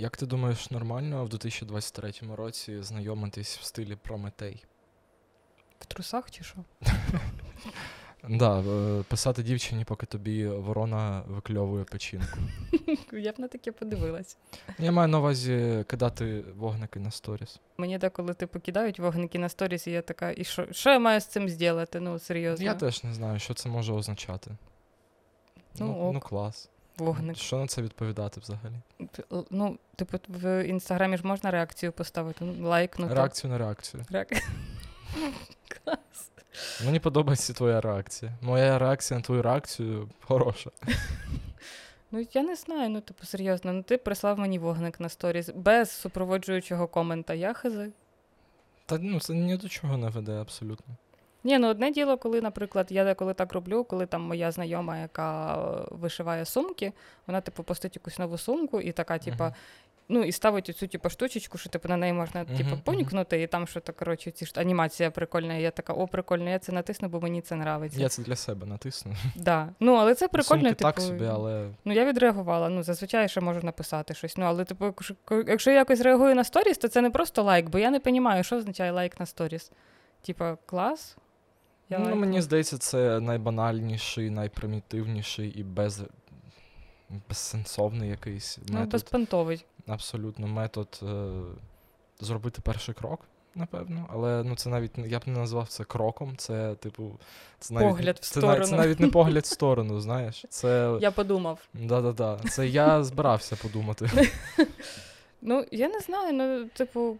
Як ти думаєш, нормально в 2023 році знайомитись в стилі Прометей? В трусах чи що? Да, е, писати дівчині, поки тобі ворона викльовує печінку. Я б на таке подивилась. Я маю на увазі кидати вогники на сторіс. Мені деколи типу кидають вогники на сторіс, і я така, і що, що я маю з цим зробити? Ну, серйозно. Я теж не знаю, що це може означати. Ну, Ну, ок. ну клас. Вогник. Що на це відповідати взагалі? Ну, типу, в інстаграмі ж можна реакцію поставити, ну, лайкнути. Реакцію на реакцію. Реак- Клас. Мені подобається твоя реакція. Моя реакція на твою реакцію хороша. Ну, я не знаю, ну, типу, серйозно, ну ти прислав мені вогник на сторіс без супроводжуючого комента. Я хизи. Та ну це ні до чого не веде абсолютно. Ні, ну одне діло, коли, наприклад, я деколи так роблю, коли там моя знайома, яка вишиває сумки, вона, типу, постить якусь нову сумку і така, типа, Мгм. ну і ставить оцю, типу, штучечку, що типу на неї можна, Мгм, типу, мгм. понюкнути, і там що то коротше, ці ж анімація прикольна. І я така, о, прикольно, я це натисну, бо мені це нравиться. Я це для себе натисну. Да. Ну, але це прикольно, Сумки типу. так собі, але Ну, я відреагувала. Ну, зазвичай ще можу написати щось. Ну, але, типу, якщо я якось реагую на сторіс, то це не просто лайк, бо я не розумію, що означає лайк на сторіс. Типа, клас. Я ну, лайкну. мені здається, це найбанальніший, найпримітивніший і без... безсенсовний якийсь Ну, метод. безпонтовий. Абсолютно метод е... зробити перший крок. Напевно, але ну це навіть я б не назвав це кроком. Це, типу, це навіть Погляд в це, навіть- це сторону. навіть не погляд в сторону, знаєш. Це Я подумав. да-да-да. Це я збирався подумати. Ну, я не знаю, ну, типу.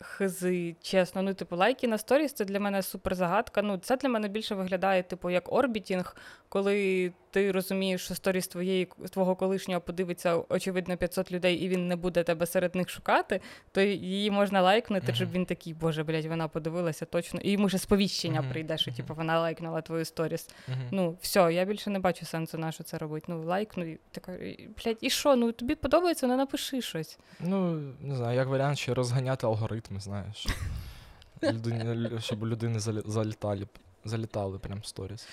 Хизи, чесно. Ну, типу, лайки на сторіс це для мене супер загадка. Ну, це для мене більше виглядає, типу, як орбітінг, коли ти розумієш, що сторіс твоєї твого колишнього подивиться, очевидно, 500 людей, і він не буде тебе серед них шукати, то її можна лайкнути, щоб Мгм. він такий, боже, блядь, вона подивилася точно. І йому ще сповіщення Мгм, прийде, що типу, вона лайкнула твою сторіс. Мгм. Ну, все, я більше не бачу сенсу на що це робити. Ну, лайкну, і така, блядь, і що? Ну тобі подобається, ну напиши щось. Ну, не знаю, як варіант ще розганяти алгоритми, знаєш. Людині, щоб у людини залітали, залітали прям сторіс.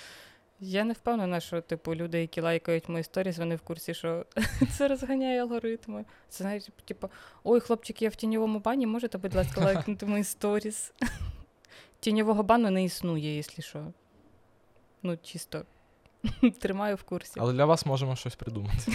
Я не впевнена, що типу люди, які лайкають мої сторіс, вони в курсі, що це розганяє алгоритми. Це знаєш, типу, ой, хлопчик, я в тіньовому бані, можете, будь ласка, лайкнути мої сторіс. Тіньового бану не існує, якщо що. Ну, чисто тримаю в курсі. Але для вас можемо щось придумати,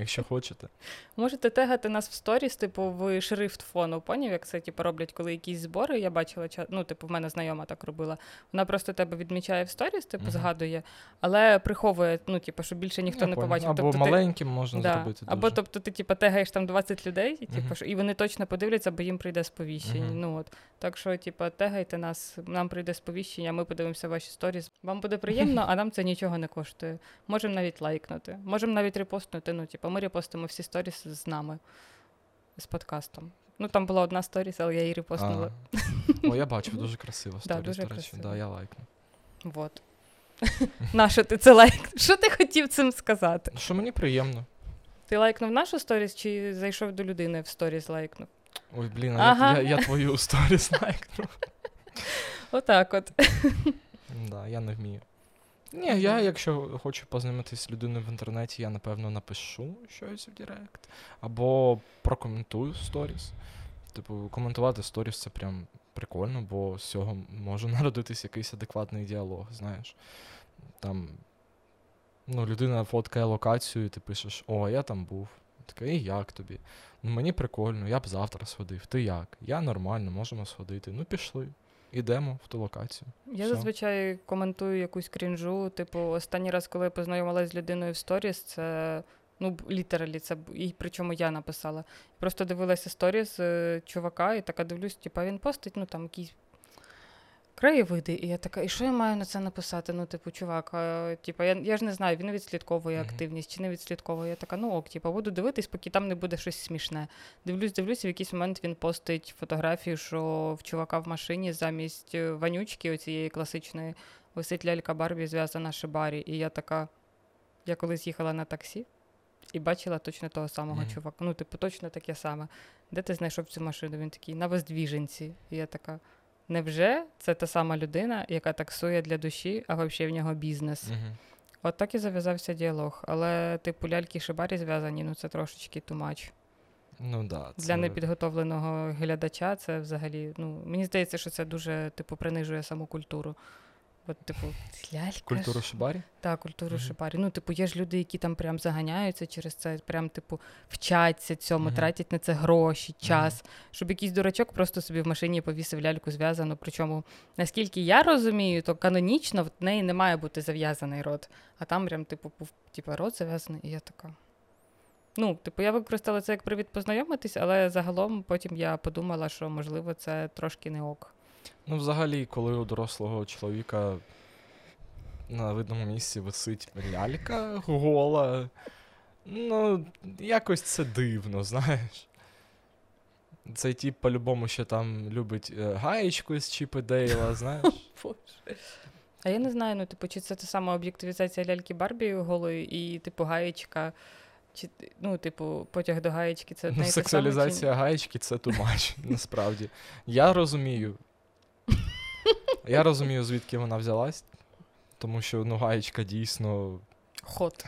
якщо хочете. Можете тегати нас в сторіс, типу, в шрифт фону. Поняв, як це типу, роблять, коли якісь збори. Я бачила, ну, типу, в мене знайома так робила. Вона просто тебе відмічає в сторіс, типу, Мгм. згадує, але приховує, ну, типу, щоб більше ніхто Я не побачив. Або тобто, ти- можна Да. зробити. Або дуже. тобто ти типу, тегаєш там 20 людей, і, типу, що- і вони точно подивляться, бо їм прийде сповіщення. Мгм. Ну, от. Так що, типу, тегайте нас, нам прийде сповіщення, ми подивимося ваші сторіс. Вам буде приємно, а нам це нічого не коштує. Можемо навіть лайкнути, можемо навіть репостнути. Ну, типу, ми репостимо всі сторіс з нами, з подкастом. Ну, там була одна сторіс, але я її репостнула. О, я бачив, дуже красиво Да, сторіс, до речі. Да, я лайкну. Вот. Нащо ти це лайк? Що ти хотів цим сказати? Що мені приємно. Ти лайкнув нашу сторіс чи зайшов до людини в сторіс лайкнув? Ой, блін, а Ага. я, я, я твою сторіс лайкну. Отак от. Да, я не вмію. Ні, я, якщо хочу познайомитися з людиною в інтернеті, я напевно напишу щось в Директ. Або прокоментую сторіс. Типу, коментувати сторіс це прям прикольно, бо з цього може народитись якийсь адекватний діалог, знаєш. Там, ну, людина фоткає локацію, і ти пишеш, о, я там був. Така, і як тобі? Ну, мені прикольно, я б завтра сходив. Ти як? Я нормально, можемо сходити. Ну, пішли. Ідемо в ту локацію. Я Все. зазвичай коментую якусь крінжу. Типу, останній раз, коли я познайомилася з людиною в сторіс, це ну літералі, це і причому я написала. Просто дивилася сторіс е, чувака, і така дивлюсь, типу, він постить, ну там якісь краєвиди. І я така, і що я маю на це написати? Ну, типу, чувак, а, типу, я, я ж не знаю, він відслідковує активність чи не відслідковує. Я така, ну ок, типу, буду дивитись, поки там не буде щось смішне. Дивлюсь, дивлюсь, в якийсь момент він постить фотографію, що в чувака в машині замість е, вонючки, оцієї класичної, висить лялька Барбі зв'язана шибарі. І я така. Я колись їхала на таксі і бачила точно того самого Мгм. чувака. Ну, типу, точно таке саме. Де ти знайшов цю машину? Він такий на Воздвіженці. І я така. Невже це та сама людина, яка таксує для душі, а взагалі в нього бізнес? Угу. От так і зав'язався діалог. Але, типу, ляльки і шибарі зв'язані, ну це трошечки тумач. Ну да. Для непідготовленого глядача це взагалі, ну, мені здається, що це дуже, типу, принижує саму культуру. От, типу, лялька. Культуру шибарі? Так, культуру Мгм. шипарі. Ну, типу, є ж люди, які там прям заганяються через це, прям, типу, вчаться цьому, Мгм. тратять на це гроші, час, щоб якийсь дурачок просто собі в машині повісив ляльку зв'язану. Причому, наскільки я розумію, то канонічно в неї не має бути зав'язаний рот. А там прям, типу, був типу, рот зав'язаний, і я така. Ну, типу, я використала це як привід познайомитись, але загалом потім я подумала, що можливо це трошки не ок. Ну, взагалі, коли у дорослого чоловіка на видному місці висить лялька гола, ну, якось це дивно, знаєш. Цей тип по-любому ще там любить е, гаєчку з Чіпи Дейла, знаєш. А я не знаю, ну, типу, чи це та сама об'єктивізація ляльки Барбі голої і, типу, гаєчка, чи, ну, типу, потяг до гаєчки це одне Ну, те саме, чи сексуалізація гаєчки це тумач, насправді. Я розумію. Я розумію, звідки вона взялась, тому що ну, гаєчка дійсно Хот.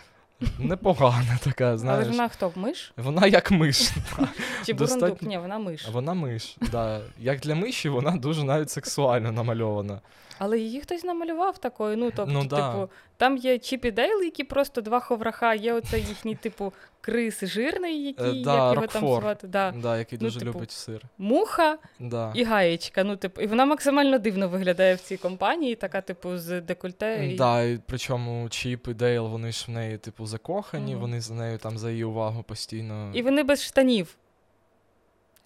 Непогана така, знаєш. Але вона хто? Миш? Вона як миш. Чи бурундук? Ні, вона миш. Вона миш. Да. Як для миші, вона дуже навіть сексуально намальована. Але її хтось намалював такою. Ну, тобто, Ну, да. типу, там є Чіп і Дейл, які просто два ховраха, є оце їхній, типу, крис жирний, який, Е, як його там звати. Да. Да, який Ну, дуже типу, любить сир. Муха Да. і гаєчка. Ну, типу, і вона максимально дивно виглядає в цій компанії, така, типу, з декольте. І... Да, і причому Чіп і Дейл, вони ж в неї, типу, закохані, Мгм. вони за нею там за її увагу постійно. І вони без штанів.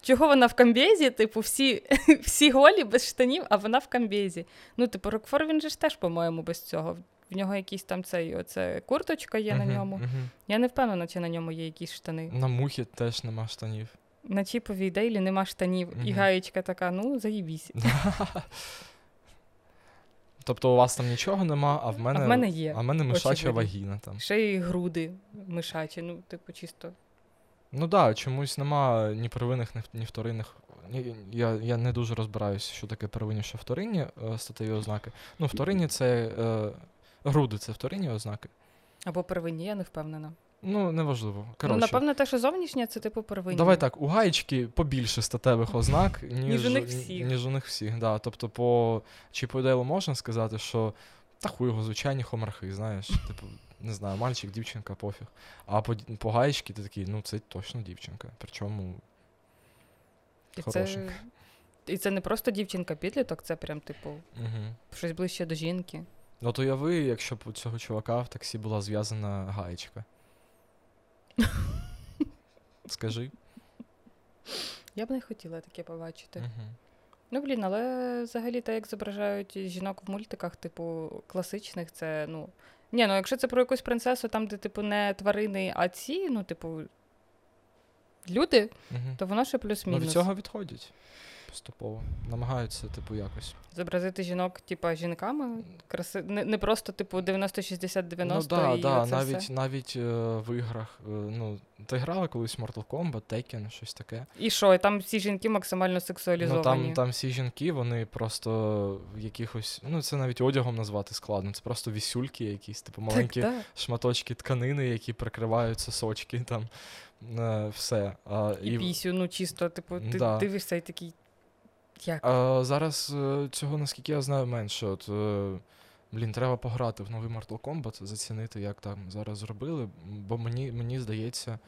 Чого вона в камбезі? Типу, всі, всі голі без штанів, а вона в камбезі. Ну, типу, Рокфор він же ж теж, по-моєму, без цього. В нього якийсь там цей оце курточка є на Мгм, ньому. мгм. Я не впевнена, чи на ньому є якісь штани. На мухі теж нема штанів. На чіповій дейлі нема штанів. І гаєчка така, ну, заїбісь. Тобто у вас там нічого нема, а в мене, в мене є, А в мене мишача очевидно. вагіна там. Ще й груди мишачі, ну, типу, чисто. Ну так, да, чомусь нема ні первинних, ні, ні вторинних. Я, я не дуже розбираюся, що таке первинні, що вторинні е, статеві ознаки. Ну, вторинні це е, груди, це вторинні ознаки. Або первинні, я не впевнена. Ну, неважливо. Ну, напевно, те, що зовнішнє, це типу первинні. давай так, у гаєчки побільше статевих ознак, ніж, у них всіх. Ніж у них всіх, да. Тобто по Чіподелу можна сказати, що та хуй його звичайні хомархи, знаєш. Типу, не знаю, мальчик, дівчинка, пофіг. А по, по гаєчки ти такий, ну це точно дівчинка. Причому І хорошенька. це, і це не просто дівчинка-підліток, це прям, типу, Угу. щось ближче до жінки. От уяви, якщо б у цього чувака в таксі була зв'язана гаєчка. Скажи. Я б не хотіла таке побачити. Угу. Ну, блін, але взагалі так, як зображають жінок в мультиках, типу, класичних, це, ну. Ні, ну якщо це про якусь принцесу, там, де, типу, не тварини, а ці, ну, типу, люди, Угу. то воно ще Ну, плюс-мінус. Ну, від цього відходять поступово. Намагаються, типу, якось. Зобразити жінок, типу, жінками, краси... не, не просто, типу, 90-60-90 ну, да, і да, оце навіть, все. навіть е, в іграх. Е, ну, ти грала колись Mortal Kombat, Tekken, щось таке. І що, і там всі жінки максимально Ну, сексуалізовані. там, там всі жінки, вони просто в якихось. Ну, це навіть одягом назвати складно. Це просто вісюльки якісь, типу, маленькі Так, да. шматочки тканини, які прикривають сосочки, там е, все. А, І пісю, ну чисто, типу, ти Да. дивишся і такий. Як? А, зараз е, цього, наскільки я знаю, менше. От, е, блін, треба пограти в новий Mortal Kombat, зацінити, як там зараз зробили. Бо мені, мені здається,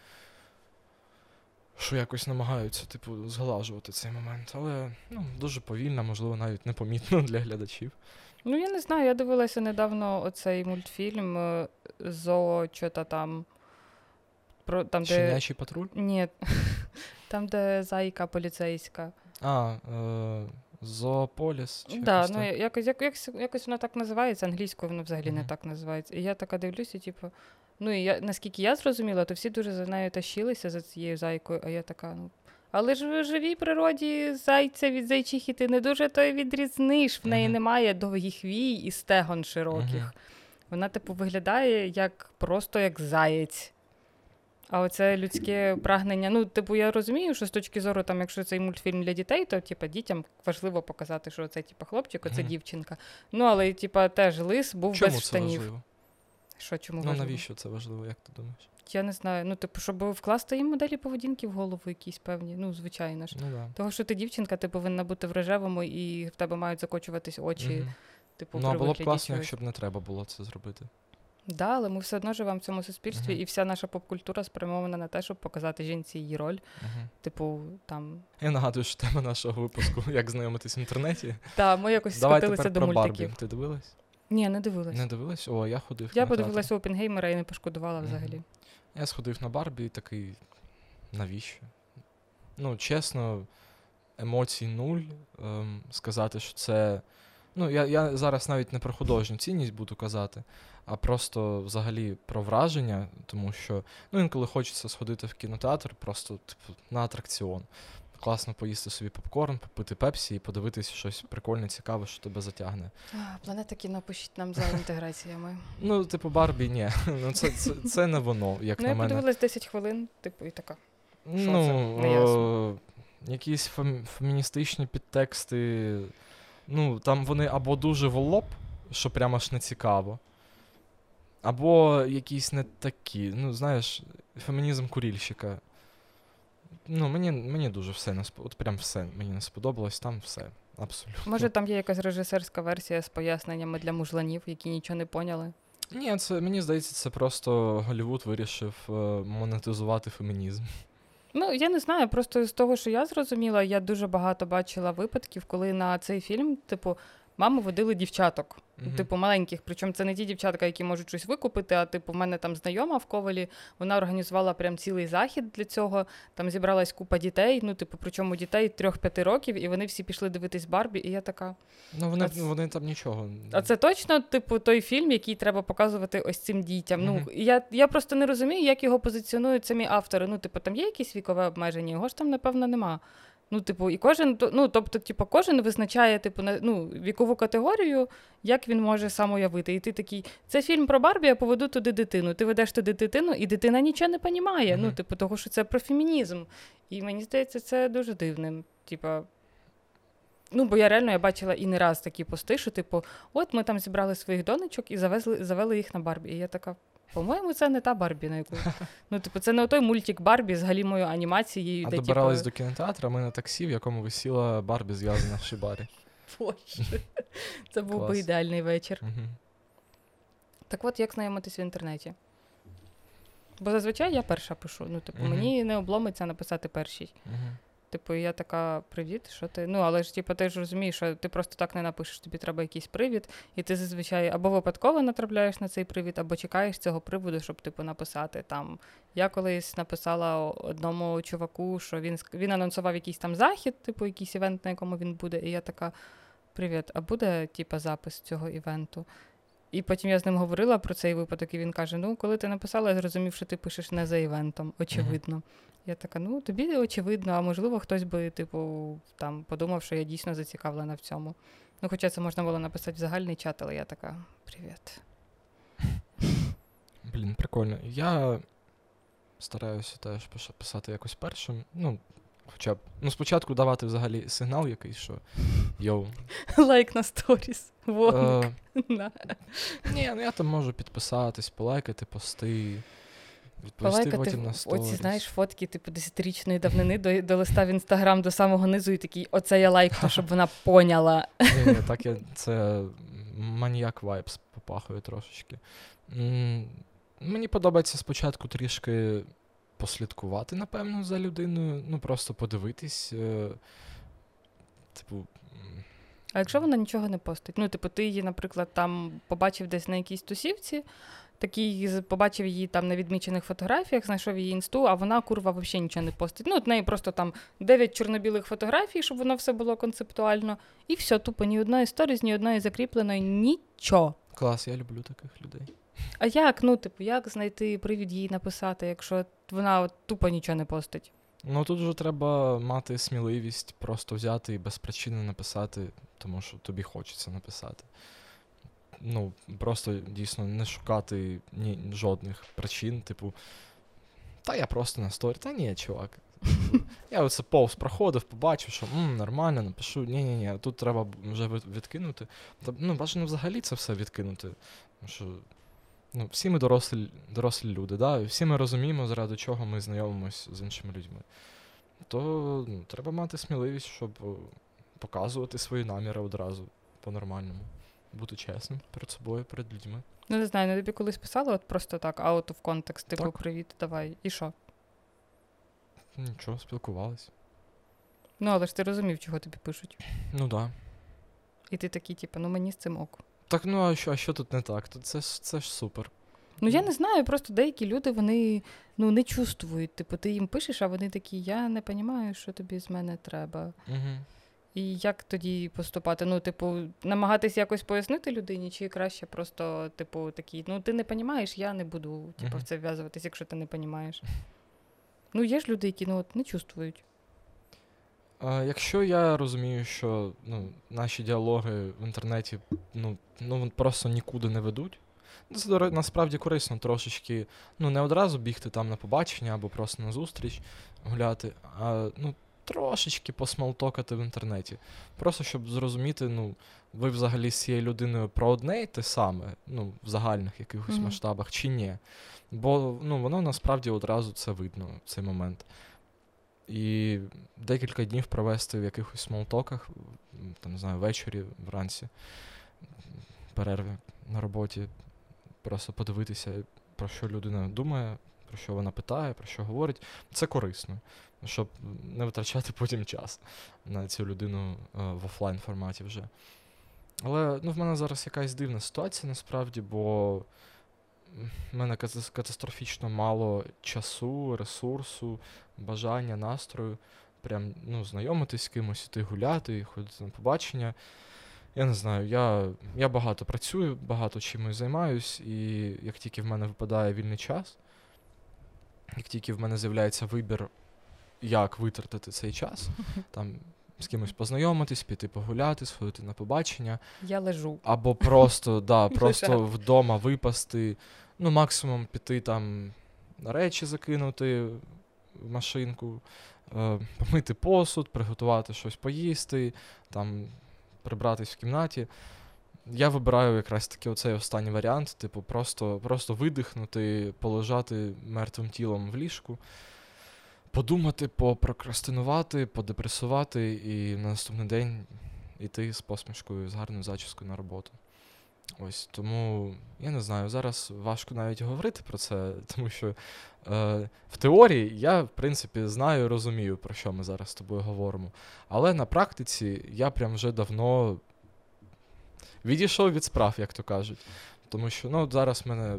що якось намагаються, типу, зглажувати цей момент. Але ну, дуже повільно, можливо, навіть непомітно для глядачів. Ну, я не знаю, я дивилася недавно оцей мультфільм е, Зоо, що-то там. Про, там, де... Патруль? Ні, там, де зайка поліцейська. А, е, Зоополіс. Чи Да, якось ну, так. якось, як, якось, якось воно так називається, англійською воно взагалі не Мгм. так називається. І я така дивлюся, типу, ну і я, наскільки я зрозуміла, то всі дуже за нею тащилися за цією зайкою, а я така, ну. Але ж в живій природі зайця від зайчихи ти не дуже то й відрізниш. В неї Мгм. немає довгих вій і стегон широких. Мгм. Вона, типу, виглядає як просто як заєць. А оце людське прагнення. Ну, типу, я розумію, що з точки зору, там, якщо цей мультфільм для дітей, то типу, дітям важливо показати, що це типу, хлопчик, а це Мгм. дівчинка. Ну, але, типу, теж лис був Чому без це штанів. важливо? Що чому Ну важливо? навіщо це важливо, як ти думаєш? я не знаю, ну, типу, щоб вкласти їм моделі поведінки в голову якісь певні, ну, звичайно ж. Ну, да. Того, що ти дівчинка, ти повинна бути в рожевому, і в тебе мають закочуватись очі, Мгм. типу, Ну, а було б класно, чогось. якщо б не треба було це зробити. Да, але ми все одно живемо в цьому суспільстві, Мгм. і вся наша поп-культура спрямована на те, щоб показати жінці її роль. Угу. Типу, там. Я нагадую, що тема нашого випуску як знайомитись в інтернеті. Та ми якось Давай скотилися тепер до про мультиків. Барбі. Ти дивилась? Ні, не дивилась. Не дивилась? О, я ходив. Я кінотеатр. подивилася Опенгеймера і не пошкодувала взагалі. Я сходив на Барбі і такий. Навіщо? Ну, чесно, емоцій нуль. Ем, сказати, що це. Ну, я, я зараз навіть не про художню цінність буду казати, а просто взагалі про враження, тому що ну, інколи хочеться сходити в кінотеатр, просто типу, на атракціон. Класно поїсти собі попкорн, попити пепсі і подивитися щось прикольне, цікаве, що тебе затягне. А, Планета кіно пишіть нам за інтеграціями. Ну, типу, Барбі, ні. Ну, це, це, це не воно, як ну, на я мене. подивилась 10 хвилин, типу, і така. Що Ну, це? Неясно. о, якісь фем- феміністичні підтексти. Ну, там вони або дуже в лоб, що прямо аж не цікаво. Або якісь не такі. Ну, знаєш, фемінізм курільщика. Ну, мені, мені дуже все не сподобалось. От прям все мені не сподобалось, там все. Абсолютно. Може, там є якась режисерська версія з поясненнями для мужланів, які нічого не поняли. Ні, це мені здається, це просто Голлівуд вирішив е, монетизувати фемінізм. Ну, я не знаю, просто з того, що я зрозуміла, я дуже багато бачила випадків, коли на цей фільм, типу, мами водили дівчаток. Мгм. Типу маленьких, причому це не ті дівчатка, які можуть щось викупити. А типу, в мене там знайома в Ковалі, вона організувала прям цілий захід для цього. Там зібралась купа дітей. Ну, типу, причому дітей 3-5 років, і вони всі пішли дивитись Барбі. І я така. Ну, вони, А це- вони там нічого. А це точно, типу, той фільм, який треба показувати ось цим дітям. Мгм. Ну, я, я просто не розумію, як його позиціонують самі автори. Ну, типу, там є якісь вікове обмеження, його ж там, напевно, нема. Ну, типу, і кожен, ну, тобто, типу, кожен визначає типу, на- ну, вікову категорію, як він може сам уявити. І ти такий, це фільм про Барбі, я поведу туди дитину. Ти ведеш туди дитину, і дитина нічого не понімає. Ну, типу, того, що це про фемінізм. І мені здається, це дуже дивним. Типа, Ну, бо я реально я бачила і не раз такі пости, що, типу, от ми там зібрали своїх донечок і завезли, завели їх на Барбі. І я така, по-моєму, це не та Барбі, на яку. Ну, типу, це не той мультик Барбі з галімою анімацією, А де добирались типу, до кінотеатра, ми на таксі, в якому висіла Барбі зв'язана в шибарі. Боже, Це був би ідеальний вечір. Угу. Так от, як знайомитись в інтернеті? Бо зазвичай я перша пишу. Ну, типу, Мгм. мені не обломиться написати першій. Угу. Типу, я така, привіт, що ти? Ну, але ж типу, ти ж розумієш, що ти просто так не напишеш, тобі треба якийсь привід, і ти зазвичай або випадково натрапляєш на цей привід, або чекаєш цього приводу, щоб типу написати там. Я колись написала одному чуваку, що він він анонсував якийсь там захід, типу, якийсь івент, на якому він буде, і я така: Привіт, а буде типу, запис цього івенту? І потім я з ним говорила про цей випадок, і він каже: Ну, коли ти написала, я зрозумів, що ти пишеш не за івентом, очевидно. Я така, ну тобі очевидно, а можливо, хтось би, типу, там подумав, що я дійсно зацікавлена в цьому. Ну, хоча це можна було написати в загальний чат, але я така, привіт. Блін, прикольно. Я стараюся теж писати якось першим. Ну, хоча б. Ну, спочатку давати взагалі сигнал якийсь, що йоу. Лайк на сторіс. Вогник. Е, На. ні, ну я там можу підписатись, полайкати пости, відповісти Полайкати потім на сторіс. оці, знаєш, фотки, типу, десятирічної давнини до, до листа в інстаграм до самого низу, і такий, оце я лайкну, щоб вона поняла. Ні, ні, так я, це маніяк вайбс попахує трошечки. М, Мені подобається спочатку трішки послідкувати, напевно, за людиною. Ну, просто подивитись. е, Типу, А якщо вона нічого не постить? Ну, типу, ти її, наприклад, там побачив десь на якійсь тусівці, такий побачив її там на відмічених фотографіях, знайшов її інсту, а вона курва взагалі нічого не постить. Ну, от неї просто там 9 чорно-білих фотографій, щоб воно все було концептуально. І все, тупо ні одної сторіс, ні одної закріпленої, нічого. клас, я люблю таких людей. А як, ну, типу, як знайти привід їй написати, якщо вона от тупо нічого не постить? Ну тут вже треба мати сміливість просто взяти і без причини написати, тому що тобі хочеться написати. Ну, просто дійсно не шукати ні, жодних причин, типу. Та я просто на сторі. Та ні, чувак. Я оце повз проходив, побачив, що м, нормально, напишу. Ні-ні-ні, тут треба вже відкинути. Та, ну, бажано взагалі це все відкинути. Тому що ну, всі ми дорослі, дорослі люди, да? і всі ми розуміємо, заради чого ми знайомимося з іншими людьми. То ну, треба мати сміливість, щоб е, показувати свої наміри одразу по-нормальному. Бути чесним перед собою, перед людьми. Ну, не знаю, ну тобі колись писали, от просто так, out of context, типу, Так. привіт, давай. І що? Нічого, спілкувалися. Ну, але ж ти розумів, чого тобі пишуть. Ну так. Да. І ти такий, типу, ну мені з цим ок. Так, ну а що, а що тут не так? Тут це, ж- це ж супер. Ну я не знаю, просто деякі люди вони ну не чувствують. Типу, ти їм пишеш, а вони такі, я не розумію, що тобі з мене треба. Угу. І як тоді поступати? Ну, типу, намагатись якось пояснити людині, чи краще просто, типу, такий, ну ти не розумієш, я не буду типу, в це вв'язуватись, якщо ти не розумієш. Ну, є ж люди, які ну, от, не чувствують. А, якщо я розумію, що ну, наші діалоги в інтернеті ну, ну, просто нікуди не ведуть, ну, це насправді корисно трошечки ну, не одразу бігти там на побачення або просто на зустріч гуляти, а ну, трошечки посмалтокати в інтернеті. Просто щоб зрозуміти, ну, ви взагалі з цією людиною про одне й те саме, ну, в загальних якихось Мгм. масштабах чи ні. Бо ну, воно насправді одразу це видно в цей момент. І декілька днів провести в якихось смолтоках, там, не знаю, ввечері, вранці, перерви на роботі, просто подивитися, про що людина думає, про що вона питає, про що говорить. Це корисно, щоб не витрачати потім час на цю людину е, в офлайн форматі вже. Але ну, в мене зараз якась дивна ситуація насправді, бо в мене катастрофічно мало часу, ресурсу, бажання, настрою. Прям ну, знайомитись з кимось, іти гуляти, ходити на побачення. Я не знаю, я, я багато працюю, багато чимось займаюсь, і як тільки в мене випадає вільний час, як тільки в мене з'являється вибір, як витратити цей час, там з кимось познайомитись, піти погуляти, сходити на побачення, Я лежу. або просто, да, просто вдома випасти, ну, максимум піти там речі закинути в машинку, е, помити посуд, приготувати щось поїсти, там прибратись в кімнаті. Я вибираю якраз таки оцей останній варіант, типу, просто, просто видихнути, полежати мертвим тілом в ліжку, подумати, попрокрастинувати, подепресувати і на наступний день іти з посмішкою, з гарною зачіскою на роботу. Ось тому я не знаю, зараз важко навіть говорити про це, тому що е, в теорії я, в принципі, знаю і розумію, про що ми зараз з тобою говоримо. Але на практиці я прям вже давно відійшов від справ, як то кажуть. Тому що ну, зараз мене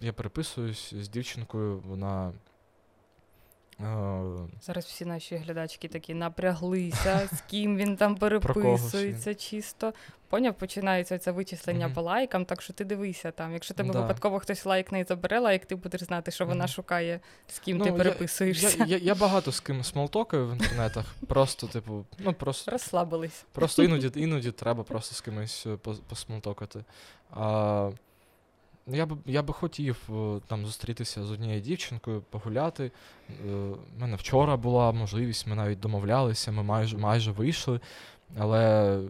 я переписуюсь з дівчинкою, вона. Зараз всі наші глядачки такі напряглися, з ким він там переписується чисто. Поняв, починається це вичислення по лайкам, так що ти дивися там. Якщо тебе Да. випадково хтось лайкне і забере лайк, ти будеш знати, що вона шукає, з ким Ну, ти переписуєшся. Я, я, я багато з ким смолтокаю в інтернетах. Просто, типу, ну просто, Розслабились. просто іноді, іноді треба просто з кимось е, посмолтокати. А, я би, я би хотів е, там зустрітися з однією дівчинкою, погуляти. У мене вчора була можливість, ми навіть домовлялися, ми майже, майже вийшли. Але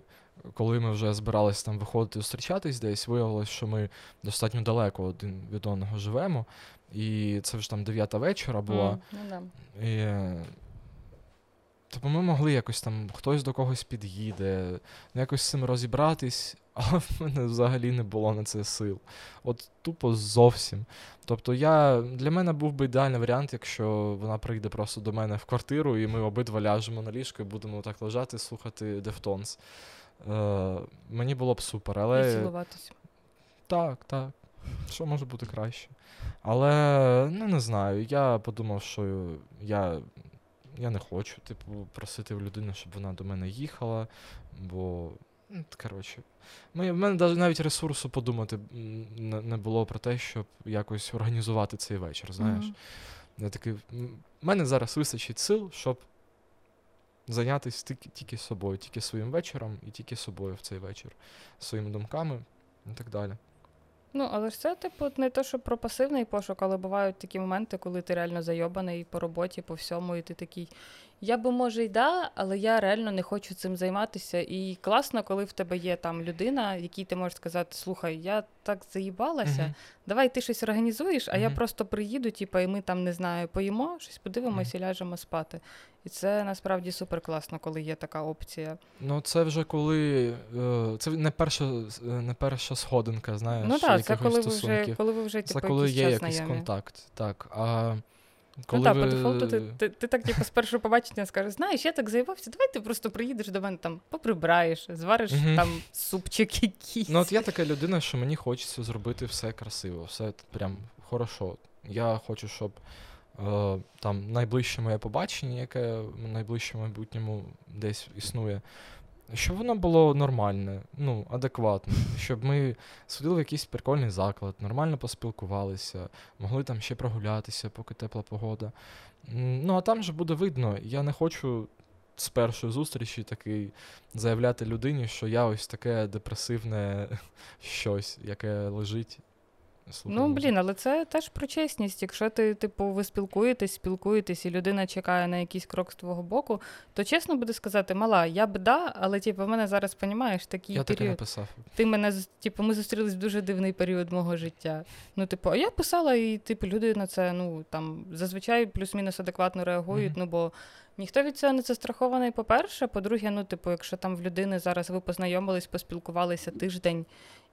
коли ми вже збиралися там виходити зустрічатись десь, виявилось, що ми достатньо далеко один від одного живемо. І це вже там дев'ята вечора була. Ну. І, е, Тобто ми могли якось там, хтось до когось під'їде, ну, якось з цим розібратись, але в мене взагалі не було на це сил. От тупо зовсім. Тобто я, для мене був би ідеальний варіант, якщо вона прийде просто до мене в квартиру, і ми обидва ляжемо на ліжко і будемо так лежати, слухати Deftones. Е, мені було б супер, І але. цілуватись. Так, так. Що може бути краще? Але ну не знаю. Я подумав, що я, я не хочу, типу, просити в людину, щоб вона до мене їхала. Бо, коротше, ми, в мене навіть ресурсу подумати не, було про те, щоб якось організувати цей вечір, знаєш. Мгм. Я такий, в мене зараз вистачить сил, щоб зайнятися тільки, тільки собою, тільки своїм вечором і тільки собою в цей вечір, своїми думками і так далі. Ну, але ж це, типу, не то, що про пасивний пошук, але бувають такі моменти, коли ти реально зайобаний по роботі, по всьому, і ти такий. я би може й да, але я реально не хочу цим займатися. І класно, коли в тебе є там людина, якій ти можеш сказати: слухай, я так заїбалася, Мгм. давай ти щось організуєш, а я просто приїду, типу, і ми там не знаю, поїмо, щось подивимося і ляжемо спати. І це насправді супер класно, коли є така опція. Ну, це вже коли. е, Це не перша, е, не перша сходинка, знаєш. ну так, це коли ви вже коли ви вже Це типу, коли якийсь є якийсь знайомі. контакт. Так. А коли ну так, ви... по дефолту ти, ти, ти так, типу, з першого побачення скажеш, знаєш, я так заїбався, давай ти просто приїдеш до мене там, поприбираєш, звариш Мгм. там супчик якийсь. Ну, от я така людина, що мені хочеться зробити все красиво, все прям хорошо. Я хочу, щоб там найближче моє побачення, яке в найближчому майбутньому десь існує, щоб воно було нормальне, ну, адекватне, щоб ми сходили в якийсь прикольний заклад, нормально поспілкувалися, могли там ще прогулятися, поки тепла погода. Ну, а там же буде видно, я не хочу. З першої зустрічі такий заявляти людині, що я ось таке депресивне щось, яке лежить. Слухає Ну, блін, але це теж про чесність. Якщо ти, типу, ви спілкуєтесь, спілкуєтесь, і людина чекає на якийсь крок з твого боку, то чесно буде сказати, мала, я б да, але типу, в мене зараз понімаєш такий Я період. написав. Ти мене типу, ми зустрілись в дуже дивний період мого життя. Ну, типу, а я писала, і типу, люди на це ну там зазвичай плюс-мінус адекватно реагують. Мгм. Ну бо ніхто від цього не застрахований. По-перше, по-друге, ну, типу, якщо там в людини зараз ви познайомились, поспілкувалися тиждень.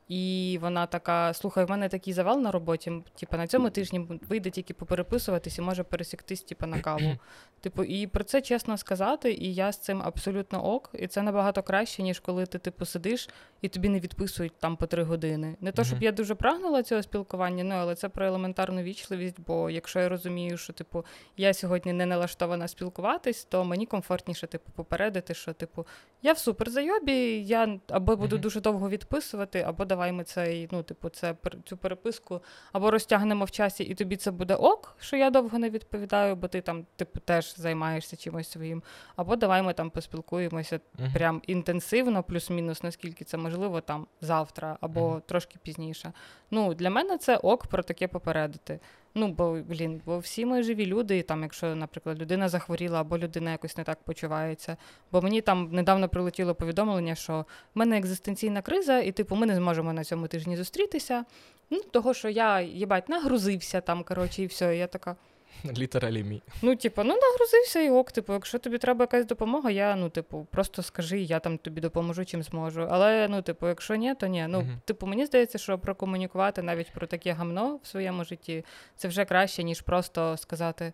І вона така: слухай, в мене такий завал на роботі. Типу, на цьому тижні вийде тільки попереписуватись і може пересіктись, типу, на каву. Типу, і про це чесно сказати, і я з цим абсолютно ок. І це набагато краще, ніж коли ти типу сидиш і тобі не відписують там по три години. Не то, щоб я дуже прагнула цього спілкування, ну але це про елементарну вічливість. Бо якщо я розумію, що типу я сьогодні не налаштована спілкуватись, то мені комфортніше типу попередити, що типу я в суперзайобі, я або буду дуже довго відписувати, або давай ми цей, ну типу, це цю переписку або розтягнемо в часі, і тобі це буде ок, що я довго не відповідаю, бо ти там, типу, теж займаєшся чимось своїм. Або давай ми там поспілкуємося Мгм. прям інтенсивно, плюс-мінус, наскільки це можливо, там завтра або Мгм. трошки пізніше. Ну, для мене це ок про таке попередити. Ну, бо блін, бо всі ми живі люди, і там, якщо, наприклад, людина захворіла або людина якось не так почувається. Бо мені там недавно прилетіло повідомлення, що в мене екзистенційна криза, і типу ми не зможемо на цьому тижні зустрітися. Ну, того, що я їбать, нагрузився там, коротше, і все. І я така. Літералі мій. Ну, типу, ну нагрузився і ок. Типу, якщо тобі треба якась допомога, я ну, типу, просто скажи, я там тобі допоможу, чим зможу. Але ну, типу, якщо ні, то ні. Ну, Мгм. типу, мені здається, що прокомунікувати навіть про таке гамно в своєму житті це вже краще, ніж просто сказати.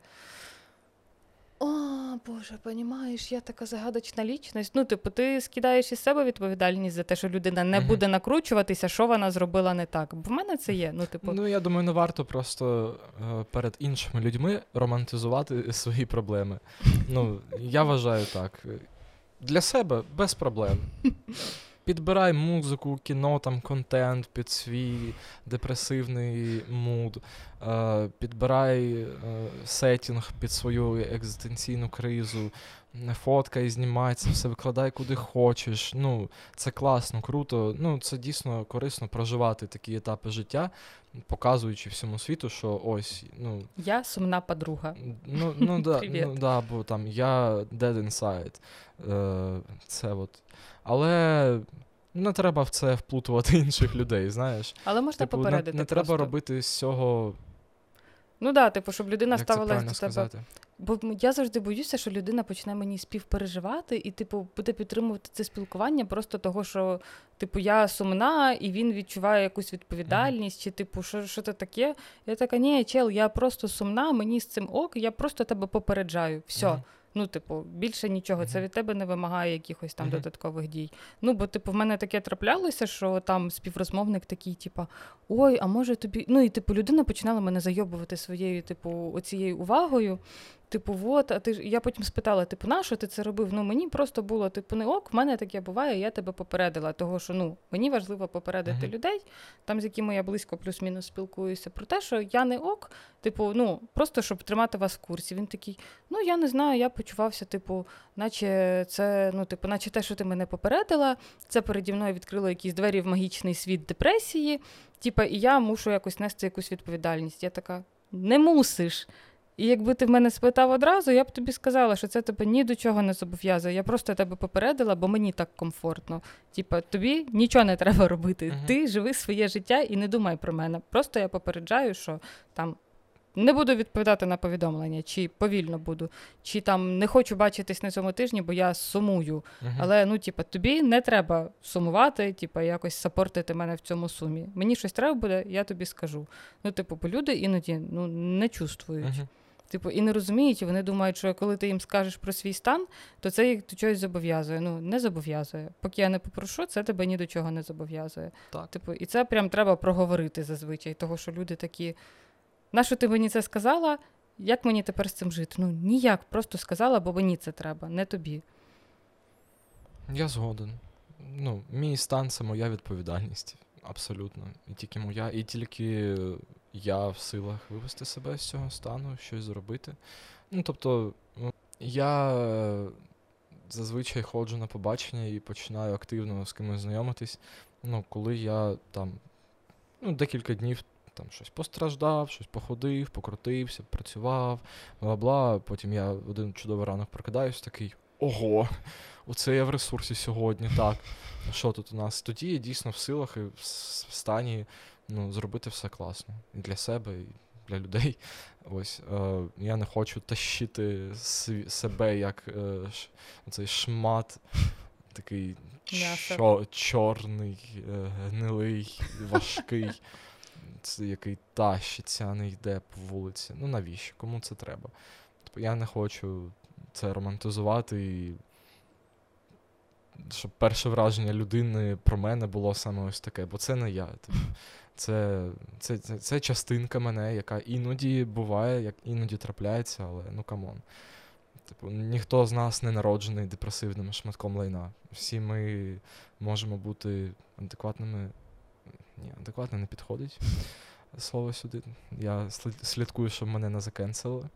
О, Боже, понімаєш, я така загадочна лічність. Ну, типу, ти скидаєш із себе відповідальність за те, що людина не буде накручуватися, що вона зробила не так. Бо в мене це є. Ну, типу, Ну, я думаю, не варто просто е, перед іншими людьми романтизувати свої проблеми. Ну, я вважаю так. Для себе без проблем. Підбирай музику, кіно, там, контент під свій депресивний муд, е, підбирай е, сетінг під свою екзистенційну кризу, не фоткай, знімай це все, викладай куди хочеш. Ну, це класно, круто. Ну, це дійсно корисно проживати такі етапи життя, показуючи всьому світу, що ось, ну, я сумна подруга. ну, ну, да, ну да, бо там я dead inside. Е, це от. Але не треба в це вплутувати інших людей, знаєш. Але можна Типу, попередити. не треба робити з цього, Ну да, типу, щоб людина як ставилась до тебе. сказати. Бо я завжди боюся, що людина почне мені співпереживати і, типу, буде підтримувати це спілкування просто того, що, типу, я сумна, і він відчуває якусь відповідальність, чи типу, що, що це таке? Я така, ні, чел, я просто сумна, мені з цим ок, я просто тебе попереджаю. Все. Мгм. Ну, типу, більше нічого. Це від тебе не вимагає якихось там додаткових дій. Ну, бо, типу, в мене таке траплялося, що там співрозмовник такий, типу, ой, а може тобі. Ну, і типу, людина починала мене зайобувати своєю, типу, оцією увагою. Типу, от, а ти ж я потім спитала, типу, на що ти це робив? Ну мені просто було, типу, не ок, в мене таке буває, я тебе попередила. Того, що ну мені важливо попередити Мгм. людей, там з якими я близько плюс-мінус спілкуюся, про те, що я не ок, типу, ну просто щоб тримати вас в курсі. Він такий, ну я не знаю, я почувався, типу, наче це, ну, типу, наче те, що ти мене попередила, це переді мною відкрило якісь двері в магічний світ депресії. Типа, і я мушу якось нести якусь відповідальність. Я така, не мусиш. І якби ти в мене спитав одразу, я б тобі сказала, що це тебе ні до чого не зобов'язує. Я просто тебе попередила, бо мені так комфортно. Типа, тобі нічого не треба робити. Мгм. Ти живи своє життя і не думай про мене. Просто я попереджаю, що там не буду відповідати на повідомлення, чи повільно буду, чи там не хочу бачитись на цьому тижні, бо я сумую. Мгм. Але ну, типа, тобі не треба сумувати, типа, якось сапортити мене в цьому сумі. Мені щось треба буде, я тобі скажу. Ну, типу, бо люди іноді ну, не чувствують. Мгм. Типу, і не розуміють, і вони думають, що коли ти їм скажеш про свій стан, то це їх до чогось зобов'язує. Ну, не зобов'язує. Поки я не попрошу, це тебе ні до чого не зобов'язує. Так. Типу, і це прям треба проговорити зазвичай, того, що люди такі. Нащо ти мені це сказала? Як мені тепер з цим жити? Ну ніяк, просто сказала, бо мені це треба, не тобі. Я згоден. Ну, мій стан це моя відповідальність. Абсолютно. І тільки моя, і тільки я в силах вивести себе з цього стану, щось зробити. Ну, тобто, ну, я зазвичай ходжу на побачення і починаю активно з кимось знайомитись. Ну, коли я там ну, декілька днів там щось постраждав, щось походив, покрутився, працював, бла-бла. Потім я в один чудовий ранок прокидаюсь такий. Ого, оце я в ресурсі сьогодні, так. Що тут у нас? Тоді я дійсно в силах і в стані ну, зробити все класно. І для себе, і для людей. Ось. Е, я не хочу тащити сві- себе як е, ш, цей шмат такий М'ясо. чо, чорний, е, гнилий, важкий, це який тащиться, а не йде по вулиці. Ну навіщо? Кому це треба? Тобто я не хочу це романтизувати і щоб перше враження людини про мене було саме ось таке, бо це не я. Типу, це, це, це, це частинка мене, яка іноді буває, як іноді трапляється, але ну come on. Типу, ніхто з нас не народжений депресивним шматком лайна. Всі ми можемо бути адекватними. Ні, адекватно не підходить слово сюди. Я слідкую, щоб мене не закенсили.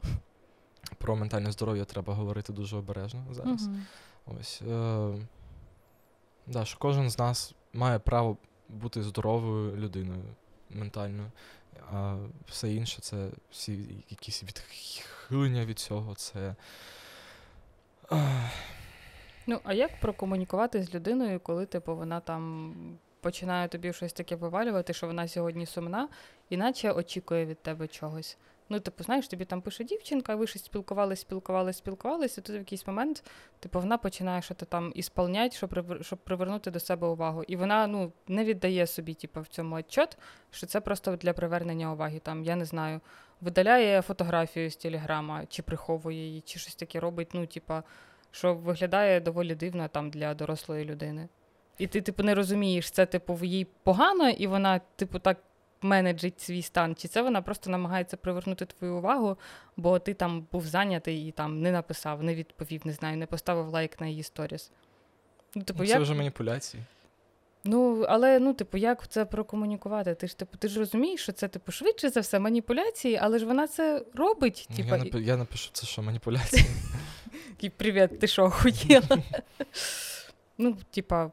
Про ментальне здоров'я треба говорити дуже обережно зараз. Мгм. Ось. Е, да, що кожен з нас має право бути здоровою людиною ментально. А все інше це всі якісь відхилення від цього. Це. Ну, а як прокомунікувати з людиною, коли типу вона там починає тобі щось таке вивалювати, що вона сьогодні сумна, іначе очікує від тебе чогось. Ну, типу, знаєш, тобі там пише дівчинка, ви щось спілкувались, спілкувались, спілкувались, і тут в якийсь момент, типу, вона починає щось там ісполнять, щоб, щоб привернути до себе увагу. І вона ну, не віддає собі, типу, в цьому отчет, що це просто для привернення уваги. Там, я не знаю, видаляє фотографію з телеграма, чи приховує її, чи щось таке робить, ну, типа, що виглядає доволі дивно там для дорослої людини. І ти, типу, не розумієш, це, типу, їй погано, і вона, типу, так менеджить свій стан, чи це вона просто намагається привернути твою увагу, бо ти там був зайнятий і там не написав, не відповів, не знаю, не поставив лайк на її сторіс. Ну, типу, це як... вже маніпуляції. Ну, але ну, типу, як це прокомунікувати? Ти ж типу, ти ж розумієш, що це типу швидше за все маніпуляції, але ж вона це робить. Ну, Типу, я, напи- я напишу це, що маніпуляції. Привіт, ти що, охуєла? ну, типа,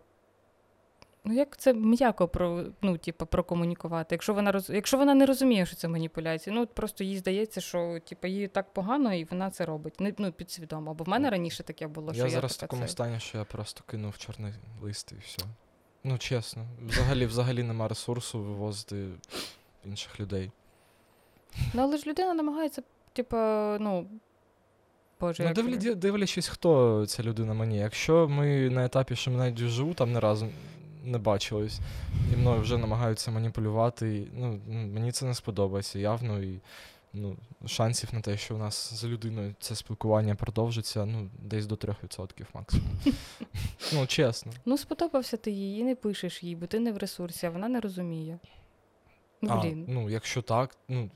ну як це м'яко про, ну, типа, прокомунікувати? Якщо вона, роз... Якщо вона не розуміє, що це маніпуляції, ну от просто їй здається, що типа, їй так погано, і вона це робить. Не, ну, підсвідомо. Бо в мене раніше таке було, що я я зараз в такому це- стані, що я просто кинув чорний лист і все. Ну, чесно. Взагалі, взагалі нема ресурсу вивозити інших людей. Ну, але ж людина намагається, типа, ну. Боже, Ну, як... дивлячись, хто ця людина мені. Якщо ми на етапі, що ми навіть живу, там не разу не бачились, і мною вже намагаються маніпулювати. і, Ну, мені це не сподобається явно. І ну, шансів на те, що у нас з людиною це спілкування продовжиться, ну, десь до 3% максимум. ну, чесно. Ну, сподобався ти їй, і не пишеш їй, бо ти не в ресурсі, а вона не розуміє. Ну, А, ну, якщо так, ну.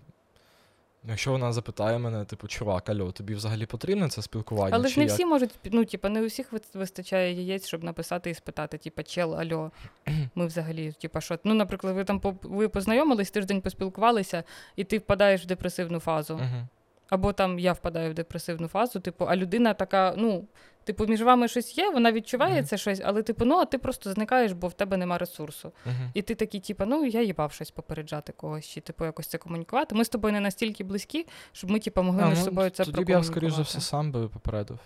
Якщо вона запитає мене, типу, чувак, альо, тобі взагалі потрібне це спілкування? Але ж не як? всі можуть, ну, типу, не усіх вистачає яєць, щоб написати і спитати, типу, чел, альо, ми взагалі, типу, що. Ну, наприклад, ви там ви познайомились, тиждень поспілкувалися, і ти впадаєш в депресивну фазу. Угу. Або там я впадаю в депресивну фазу, типу, а людина така, ну, Типу, між вами щось є, вона відчуває це щось, але типу, ну а ти просто зникаєш, бо в тебе нема ресурсу. І ти такий, типу, ну я їбав щось попереджати когось, чи типу якось це комунікувати. Ми з тобою не настільки близькі, щоб ми, типу, могли між ну, собою це Тоді б я, скоріш за все, сам би попередив.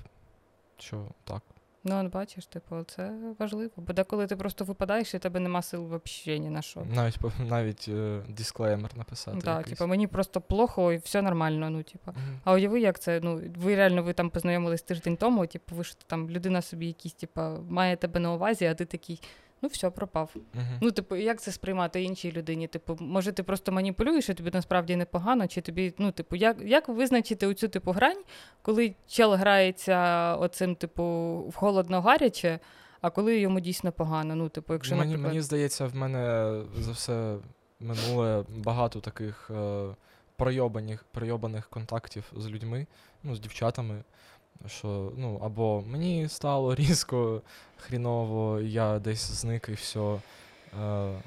Що так. Ну, от бачиш, типу, це важливо. Бо деколи ти просто випадаєш, і тебе нема сил взагалі ні на що. Навіть навіть е, дисклеймер написати. Так, типу, мені просто плохо і все нормально. Ну, типу. Мгм. А уяви, як це? Ну, ви реально ви там познайомились тиждень тому, типу, ви ж там людина собі якісь, типу, має тебе на увазі, а ти такий, ну все, пропав. Мгм. Ну, типу, як це сприймати іншій людині? Типу, може, ти просто маніпулюєш, і тобі насправді непогано, чи тобі, ну, типу, як, як визначити оцю типу грань, коли чел грається оцим, типу, в холодно-гаряче, а коли йому дійсно погано? Ну, типу, якщо, мені, наприклад... мені здається, в мене за все минуле багато таких е, пройобаних, пройобаних контактів з людьми, ну, з дівчатами. Що, ну, або мені стало різко, хріново, я десь зник і все. Е,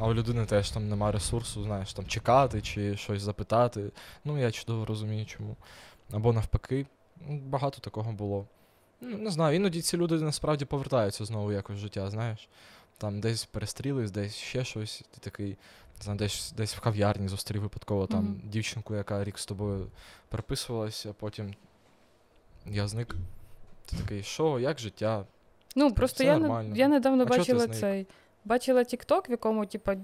а у людини теж там нема ресурсу, знаєш, там чекати чи щось запитати. Ну, я чудово розумію, чому. Або навпаки, ну, багато такого було. Ну, не знаю, іноді ці люди насправді повертаються знову якось в життя, знаєш. Там десь перестрілись, десь ще щось. Ти такий, не знаю, десь, десь в кав'ярні зустрів випадково там Мгм. дівчинку, яка рік з тобою переписувалась, а потім я зник. Ти такий, що, як життя? Ну, просто все я, не- нормально. я недавно А бачила цей. Бачила TikTok, в якому, типа,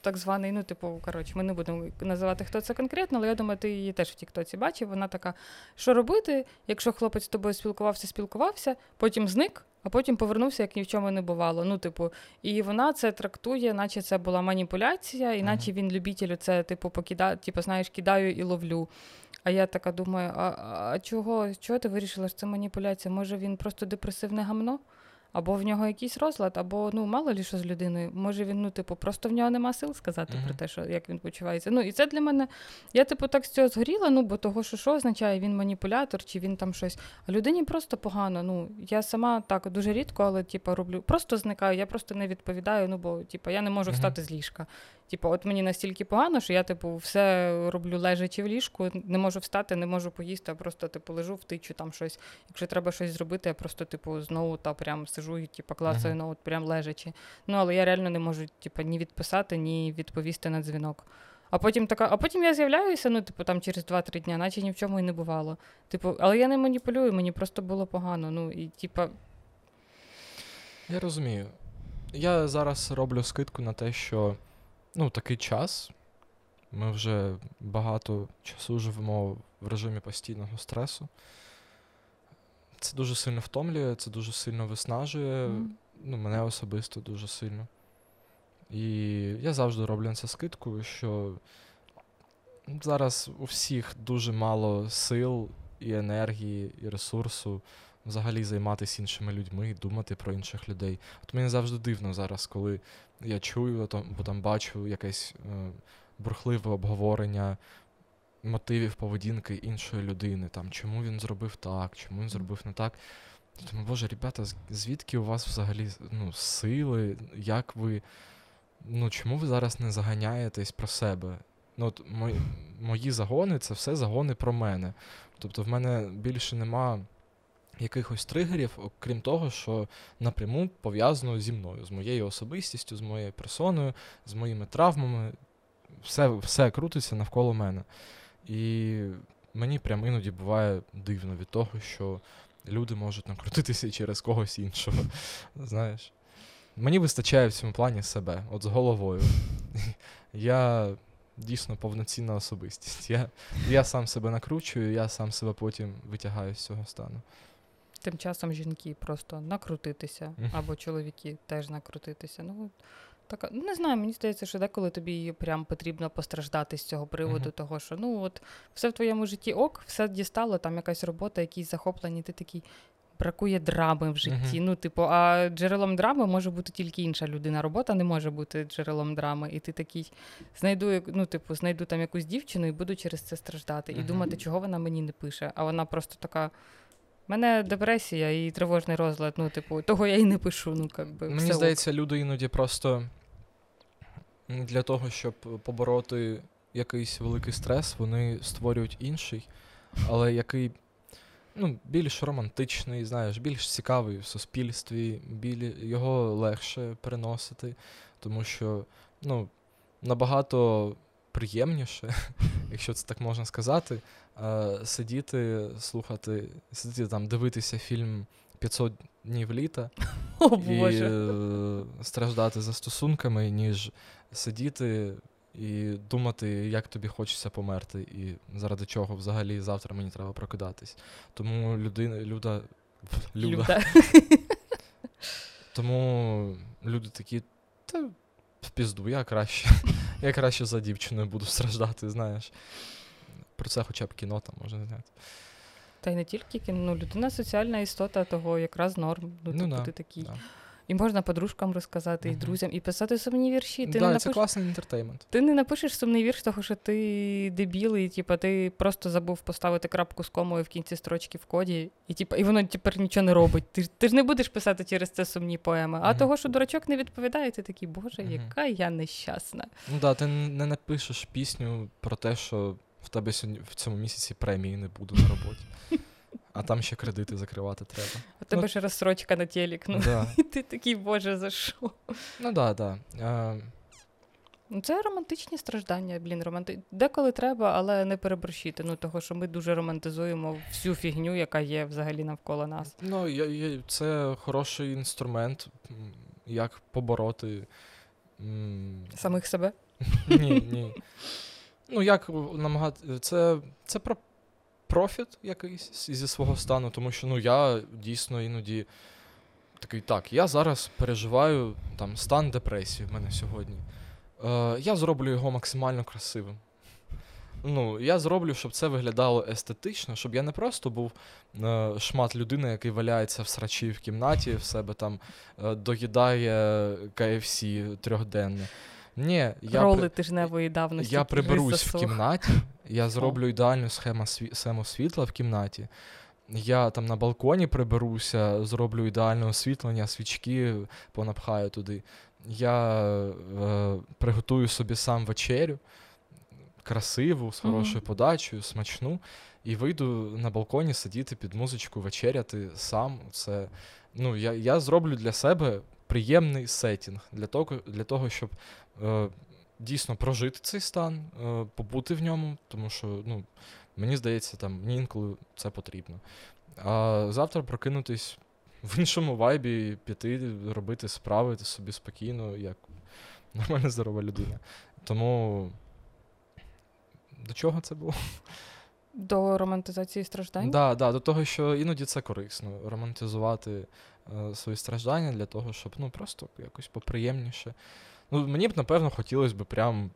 так званий, ну, типу, коротше, ми не будемо називати, хто це конкретно, але я думаю, ти її теж в Тіктоці бачив. Вона така: що робити, якщо хлопець з тобою спілкувався, спілкувався, потім зник, а потім повернувся, як ні в чому не бувало. Ну, типу, і вона це трактує, наче це була маніпуляція, і наче він любитель це, типу, покидає, типу, знаєш, кидаю і ловлю. А я така думаю: а, а а чого, чого ти вирішила, що це маніпуляція? Може він просто депресивне гамно? Або в нього якийсь розлад, або ну мало лі що з людиною. Може він, ну, типу, просто в нього нема сил сказати Мгм. про те, що як він почувається. Ну, і це для мене. Я, типу, так з цього згоріла, ну, бо того, що що означає, він маніпулятор, чи він там щось. А людині просто погано. Ну, я сама так дуже рідко, але типу, роблю. Просто зникаю, я просто не відповідаю, ну, бо типу, я не можу Мгм. встати з ліжка. Типу, от мені настільки погано, що я, типу, все роблю лежачи в ліжку, не можу встати, не можу поїсти, а просто типу лежу, втичу там щось. Якщо треба щось зробити, я просто, типу, знову та прям сижу і типу, клацаю Мгм. ноут, прям лежачи. Ну, але я реально не можу, типу, ні відписати, ні відповісти на дзвінок. А потім така, а потім я з'являюся, ну, типу, там через 2-3 дня, наче ні в чому і не бувало. Типу, але я не маніпулюю, мені просто було погано. Ну, і типу, Я розумію. Я зараз роблю скидку на те, що ну, такий час. Ми вже багато часу живемо в режимі постійного стресу. Це дуже сильно втомлює, це дуже сильно виснажує. Мгм. Ну, мене особисто дуже сильно. І я завжди роблю на це скидку, що зараз у всіх дуже мало сил і енергії, і ресурсу взагалі займатися іншими людьми думати про інших людей. От мені завжди дивно зараз, коли я чую або там бачу якесь е, бурхливе обговорення мотивів поведінки іншої людини. Там, чому він зробив так, чому він зробив не так. Думаю, боже, ребята, звідки у вас взагалі ну, сили? Як ви. Ну, чому ви зараз не заганяєтесь про себе? Ну, от мої, мої загони це все загони про мене. Тобто в мене більше нема якихось тригерів, окрім того, що напряму пов'язано зі мною, з моєю особистістю, з моєю персоною, з моїми травмами. Все, все крутиться навколо мене. І мені прям іноді буває дивно від того, що люди можуть накрутитися через когось іншого. Знаєш. Мені вистачає в цьому плані себе, от з головою. Я дійсно повноцінна особистість. Я, я сам себе накручую, я сам себе потім витягаю з цього стану. Тим часом жінки просто накрутитися, або чоловіки теж накрутитися. Ну, така, не знаю, мені здається, що деколи тобі прям потрібно постраждати з цього приводу, Мгм. того, що ну от все в твоєму житті ок, все дістало, там якась робота, якісь захоплені, ти такий. Бракує драми в житті. Мгм. Ну, типу, а джерелом драми може бути тільки інша людина. Робота не може бути джерелом драми. І ти такий знайду, ну, типу, знайду там якусь дівчину і буду через це страждати. І думати, чого вона мені не пише. А вона просто така. У мене депресія і тривожний розлад. Ну, типу, того я і не пишу. Ну, как би, Мені все ок. здається, люди іноді просто для того, щоб побороти якийсь великий стрес, вони створюють інший, але який ну, більш романтичний, знаєш, більш цікавий в суспільстві, білі, його легше переносити, тому що ну, набагато приємніше, якщо це так можна сказати, е, сидіти, слухати, сидіти там, дивитися фільм 500 днів літа О, і Боже. е, страждати за стосунками, ніж сидіти і думати, як тобі хочеться померти, і заради чого взагалі завтра мені треба прокидатись. Тому людина, люда, люда, Люда. тому люди такі, та в пізду, я краще. Я краще за дівчиною буду страждати, знаєш. Про це хоча б кіно там можна зняти. Та й не тільки кіно, ну, людина соціальна істота, того якраз норм. Ну, Ну типу, да, ти такий. Да. І можна подружкам розказати, і друзям, і писати сумні вірші. Ти, да, не і це класний інтертеймент. ти не напишеш сумний вірш, того що ти дебіл, і типу, ти просто забув поставити крапку з комою в кінці строчки в коді, і типу, і воно тепер нічого не робить. Ти, ж- ти ж не будеш писати через це сумні поеми. А Мгм. того, що дурачок не відповідає, ти такий, боже, Мгм. яка я нещасна. Ну да, ти не напишеш пісню про те, що в тебе сьогодні в цьому місяці премії не буде на роботі. А там ще кредити закривати треба. У тебе Ну, ж розстрочка на телек. Ну, Да. і ти такий, боже, за що? Ну да, да. Е, це романтичні страждання, блін, романти... Деколи треба, але не переборщити. Ну, того, що ми дуже романтизуємо всю фігню, яка є взагалі навколо нас. ну, я, я, це хороший інструмент, як побороти. м, Самих себе. Ні, ні. Ну, як намагати. Це, це про профіт якийсь зі свого стану, тому що ну, я дійсно іноді такий, так, я зараз переживаю там, стан депресії в мене сьогодні. Е, я зроблю його максимально красивим. Ну, я зроблю, щоб це виглядало естетично, щоб я не просто був е, шмат людини, який валяється в срачі в кімнаті, в себе там е, доїдає KFC трьохденне. Ні, я, Роли при- тижневої давності. я приберусь в кімнаті, я зроблю ідеальну схему, сві- схему світла в кімнаті. Я там на балконі приберуся, зроблю ідеальне освітлення, свічки понапхаю туди. Я е, приготую собі сам вечерю, красиву, з хорошою подачею, смачну, і вийду на балконі сидіти під музичку, вечеряти сам. Це, ну, я, я зроблю для себе приємний сетінг для того, для того щоб дійсно прожити цей стан, е, побути в ньому, тому що ну, мені здається, там мені інколи це потрібно. А завтра прокинутись в іншому вайбі, піти, робити справи собі спокійно, як нормальна здорова людина. Тому до чого це було? До романтизації страждань. Да, да, до того, що іноді це корисно романтизувати е, свої страждання для того, щоб ну просто якось поприємніше. Ну, мені б, напевно, хотілося б прям.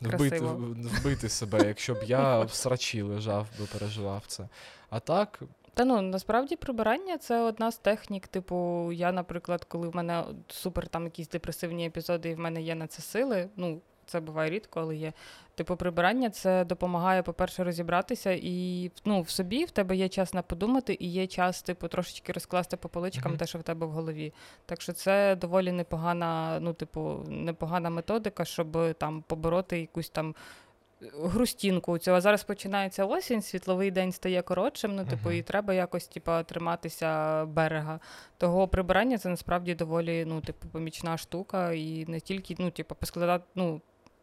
Вбити, вбити себе, якщо б я в срачі лежав би переживав це. А так, Та ну насправді прибирання це одна з технік. Типу, я, наприклад, коли в мене супер там якісь депресивні епізоди, і в мене є на це сили. Ну, це буває рідко, але є. Типу, прибирання це допомагає, по-перше, розібратися, і ну, в собі в тебе є час на подумати, і є час, типу, трошечки розкласти по поличкам Мгм. те, що в тебе в голові. Так що це доволі непогана, ну, типу, непогана методика, щоб там побороти якусь там. Грустінку цього зараз починається осінь, світловий день стає коротшим. Ну, типу, Мгм. і треба якось типу, триматися берега. Того прибирання це насправді доволі ну, типу, помічна штука, і не тільки, ну, типу, поскладати, ну,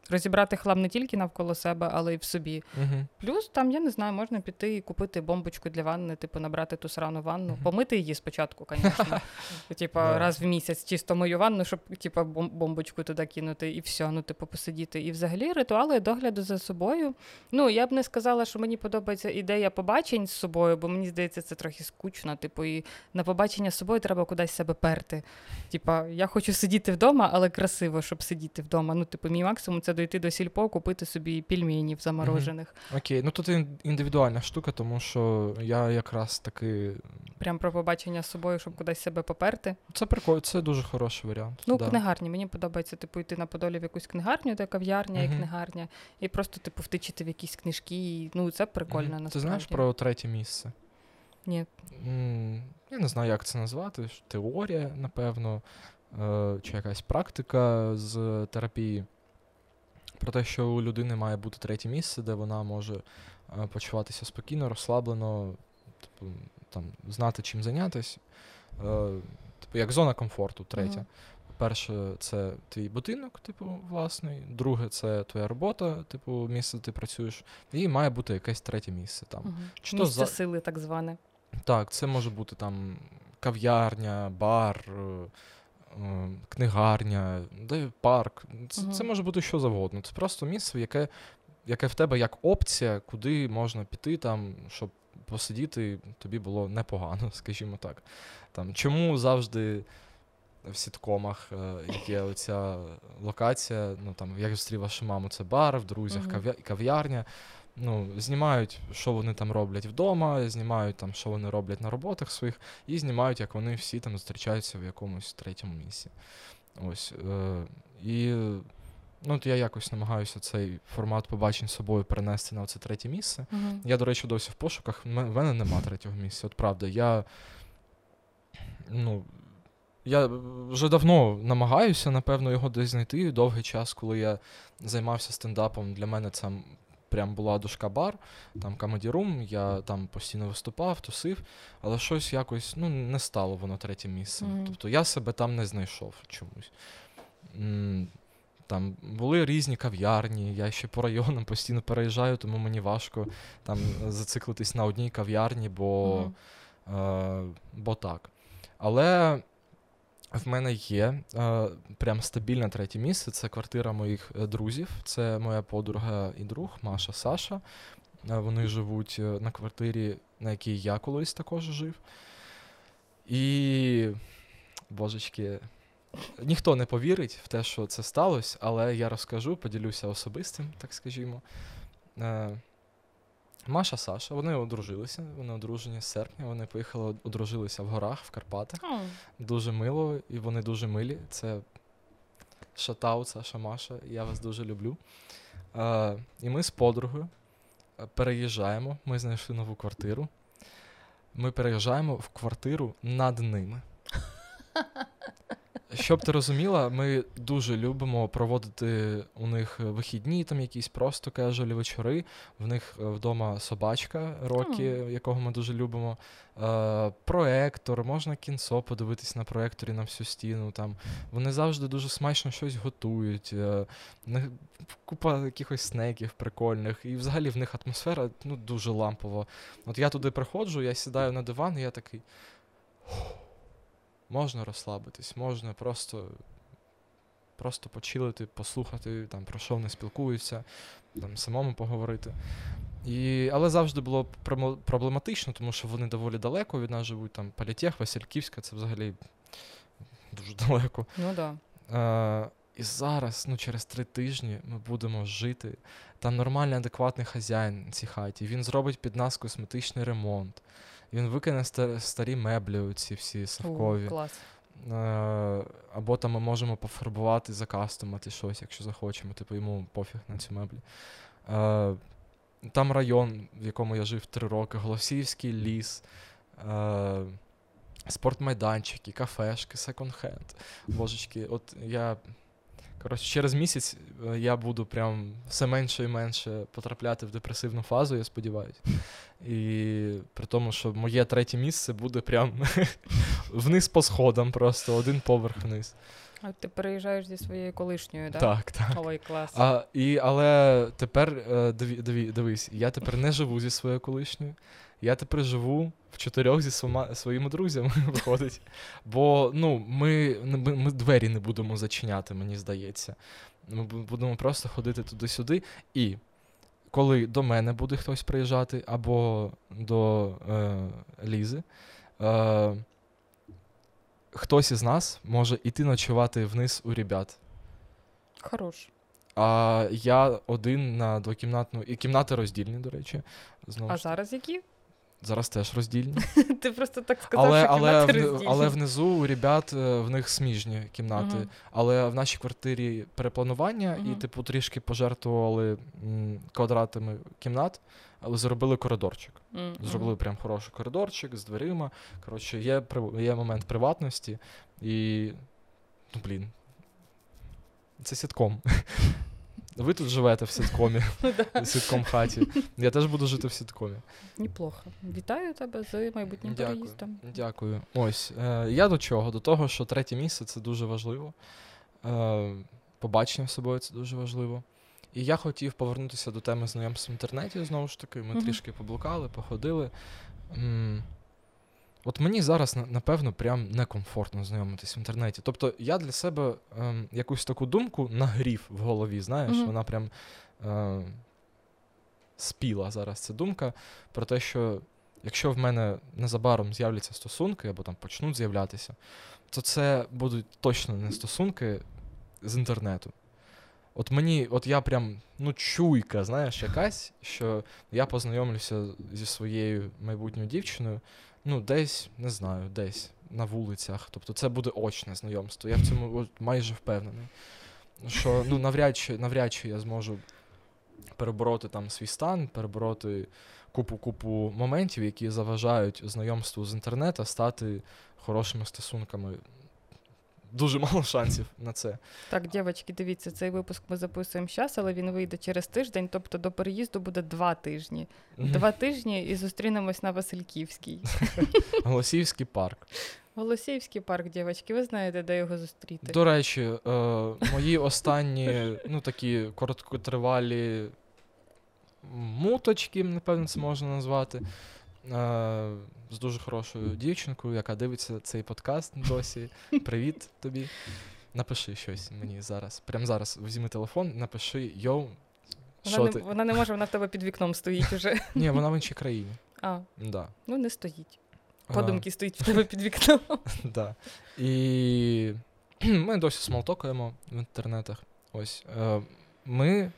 розібрати хлам не тільки навколо себе, але й в собі. угу. Плюс там, я не знаю, можна піти і купити бомбочку для ванни, типу, набрати ту срану ванну, Мгм. помити її спочатку, звісно. Типа Да. раз в місяць чисто мою ванну, щоб бом- бомбочку туди кинути, і все, ну, типу, посидіти. І взагалі ритуали догляду за собою. Ну, я б не сказала, що мені подобається ідея побачень з собою, бо мені здається, це трохи скучно. Типу, і на побачення з собою треба кудись себе перти. Типа, я хочу сидіти вдома, але красиво, щоб сидіти вдома. Ну, типу, мій максимум це дойти до сільпо, купити собі пельменів заморожених. Окей, ну тут індивідуальна штука, тому що я якраз таки. Прям про побачення з собою, щоб кудись себе поперти. Це прикольно, це дуже хороший варіант. Ну, да. книгарні. Мені подобається, типу, йти на Подолі в якусь книгарню, де кав'ярня і книгарня, і просто, типу, втичити в якісь книжки. І, ну, це прикольно, Мгм. насправді. Ти знаєш про третє місце? Ні. М, Я не знаю, як це назвати. Теорія, напевно, е, чи якась практика з терапії. Про те, що у людини має бути третє місце, де вона може е, почуватися спокійно, розслаблено, типу, там, знати, чим зайнятися. Е, Типу, як зона комфорту, третя. Мгм. Перше, це твій будинок, типу, власний. Друге, це твоя робота, типу, місце, де ти працюєш. І має бути якесь третє місце там. Мгм. Чи то Місце за- сили, так зване. Так, це може бути там кав'ярня, бар, книгарня, де парк. Це, це може бути що завгодно. Це просто місце, яке, яке в тебе як опція, куди можна піти, там, щоб посидіти, тобі було непогано, скажімо так. Там, чому завжди в сіткомах е, є оця локація, ну там, як зустрів вашу маму, це бар, в друзях кав'ярня. Ну, знімають, що вони там роблять вдома, знімають там, що вони роблять на роботах своїх, і знімають, як вони всі там зустрічаються в якомусь третьому місці. Ось. Е, і ну, от я якось намагаюся цей формат побачень з собою перенести на це третє місце. Мгм. Я, до речі, досі в пошуках. В мене нема третього місця. От правда, я. Ну. Я вже давно намагаюся, напевно, його десь знайти. Довгий час, коли я займався стендапом, для мене це прям була дошка бар, там Comedy Room, я там постійно виступав, тусив, але щось якось ну, не стало воно третім місцем. Мгм. Тобто я себе там не знайшов чомусь. Там були різні кав'ярні, я ще по районам постійно переїжджаю, тому мені важко там зациклитись на одній кав'ярні, бо, Мгм. е, бо так. Але в мене є е, прям стабільне третє місце. Це квартира моїх е, друзів. Це моя подруга і друг Маша Саша. Е, вони живуть е, на квартирі, на якій я колись також жив. І, божечки, ніхто не повірить в те, що це сталося, але я розкажу, поділюся особистим, так скажімо. Е, Маша Саша, вони одружилися, вони одружені з серпня, вони поїхали, одружилися в горах в Карпатах. О, Дуже мило, і вони дуже милі. Це шатаут, Саша Маша, я вас дуже люблю. Е, і ми з подругою е, переїжджаємо. Ми знайшли нову квартиру. Ми переїжджаємо в квартиру над ними. Щоб ти розуміла, ми дуже любимо проводити у них вихідні, там якісь просто кежуалі вечори. В них е, вдома собачка Рокі, якого ми дуже любимо. Е, проектор, можна кінцо подивитись на проекторі на всю стіну. Там. Вони завжди дуже смачно щось готують. Е, купа якихось снеків прикольних. І взагалі в них атмосфера ну, дуже лампова. От я туди приходжу, я сідаю на диван, і я такий. «Фух, Можна розслабитись, можна просто, просто почилити, послухати, там, про що вони спілкуються, там, самому поговорити. І, але завжди було проблематично, тому що вони доволі далеко від нас живуть. Там Політех, Васильківська, це взагалі дуже далеко. ну да. Е, і зараз, ну, через три тижні, ми будемо жити. Там нормальний, адекватний хазяїн цій хаті. Він зробить під нас косметичний ремонт. Він викине старі меблі, ці всі У, совкові. клас. Е, або там ми можемо пофарбувати, закастомати щось, якщо захочемо. Типу йому пофіг на цю меблі. Е, там район, в якому я жив три роки, Голосіївський ліс, е, спортмайданчики, кафешки, секонд-хенд. Божечки, от я. Коротше, через місяць е, я буду прям все менше і менше потрапляти в депресивну фазу, я сподіваюся. І при тому, що моє третє місце буде прям вниз по сходам, просто один поверх вниз. А ти переїжджаєш зі своєю колишньою, да? Так, так. Ой, клас. А, і, але тепер е, диві, диві, дивись, я тепер не живу зі своєю колишньою. Я тепер живу в чотирьох зі свома, своїми друзями, виходить. Бо ну, ми, ми, ми двері не будемо зачиняти, мені здається. Ми будемо просто ходити туди-сюди. І коли до мене буде хтось приїжджати, або до е, Лізи, е, хтось із нас може іти ночувати вниз у ребят. Хорош. А я один на двокімнатну. І кімнати роздільні, до речі. Знову А ж. зараз які? Зараз теж роздільні. Ти просто так сказав, але, що але, роздільні. але внизу у ребят е, в них сміжні кімнати. Мгм. Але в нашій квартирі перепланування, і, типу, трішки пожертвували квадратами кімнат, але зробили коридорчик. М, Зробили прям хороший коридорчик з дверима. Коротше, є, є момент приватності і. Ну, блін. Це сітком. Ви тут живете в сіткомі, Ну, в сітком хаті. Я теж буду жити в сіткомі. Неплохо. Вітаю тебе з майбутнім Дякую. переїздом. Дякую. Ось. Е, я до чого? До того, що третє місце це дуже важливо. Е, побачення з собою це дуже важливо. І я хотів повернутися до теми знайомств в інтернеті знову ж таки. Ми трішки поблукали, походили. М, От мені зараз, напевно, прям некомфортно знайомитись в інтернеті. Тобто я для себе ем, якусь таку думку нагрів в голові, знаєш, Мгм. вона прям е, спіла зараз ця думка про те, що якщо в мене незабаром з'являться стосунки або там почнуть з'являтися, то це будуть точно не стосунки з інтернету. От мені, от я прям, ну, чуйка, знаєш, якась, що я познайомлюся зі своєю майбутньою дівчиною, ну, десь, не знаю, десь на вулицях. Тобто це буде очне знайомство. Я в цьому майже впевнений. Що ну, навряд чи, навряд чи я зможу перебороти там свій стан, перебороти купу-купу моментів, які заважають знайомству з інтернету стати хорошими стосунками. Дуже мало шансів на це. Так, дівчатки, дивіться, цей випуск ми записуємо зараз, але він вийде через тиждень, тобто до переїзду буде два тижні. Два тижні і зустрінемось на Васильківській. Голосіївський парк. Голосіївський парк, дівчатки, ви знаєте, де його зустріти. До речі, е, мої останні, ну такі короткотривалі муточки, напевно, це можна назвати. Е, з дуже хорошою дівчинкою, яка дивиться цей подкаст досі. Привіт тобі. Напиши щось мені зараз. Прямо зараз візьми телефон, напиши йоу. Вона Що не, ти? вона не може, вона в тебе під вікном стоїть уже. Ні, вона в іншій країні. А, Да. ну не стоїть. А, Подумки стоїть в тебе під вікном. Да. І ми досі смолтокаємо в інтернетах. Ось. Е, Ми, е,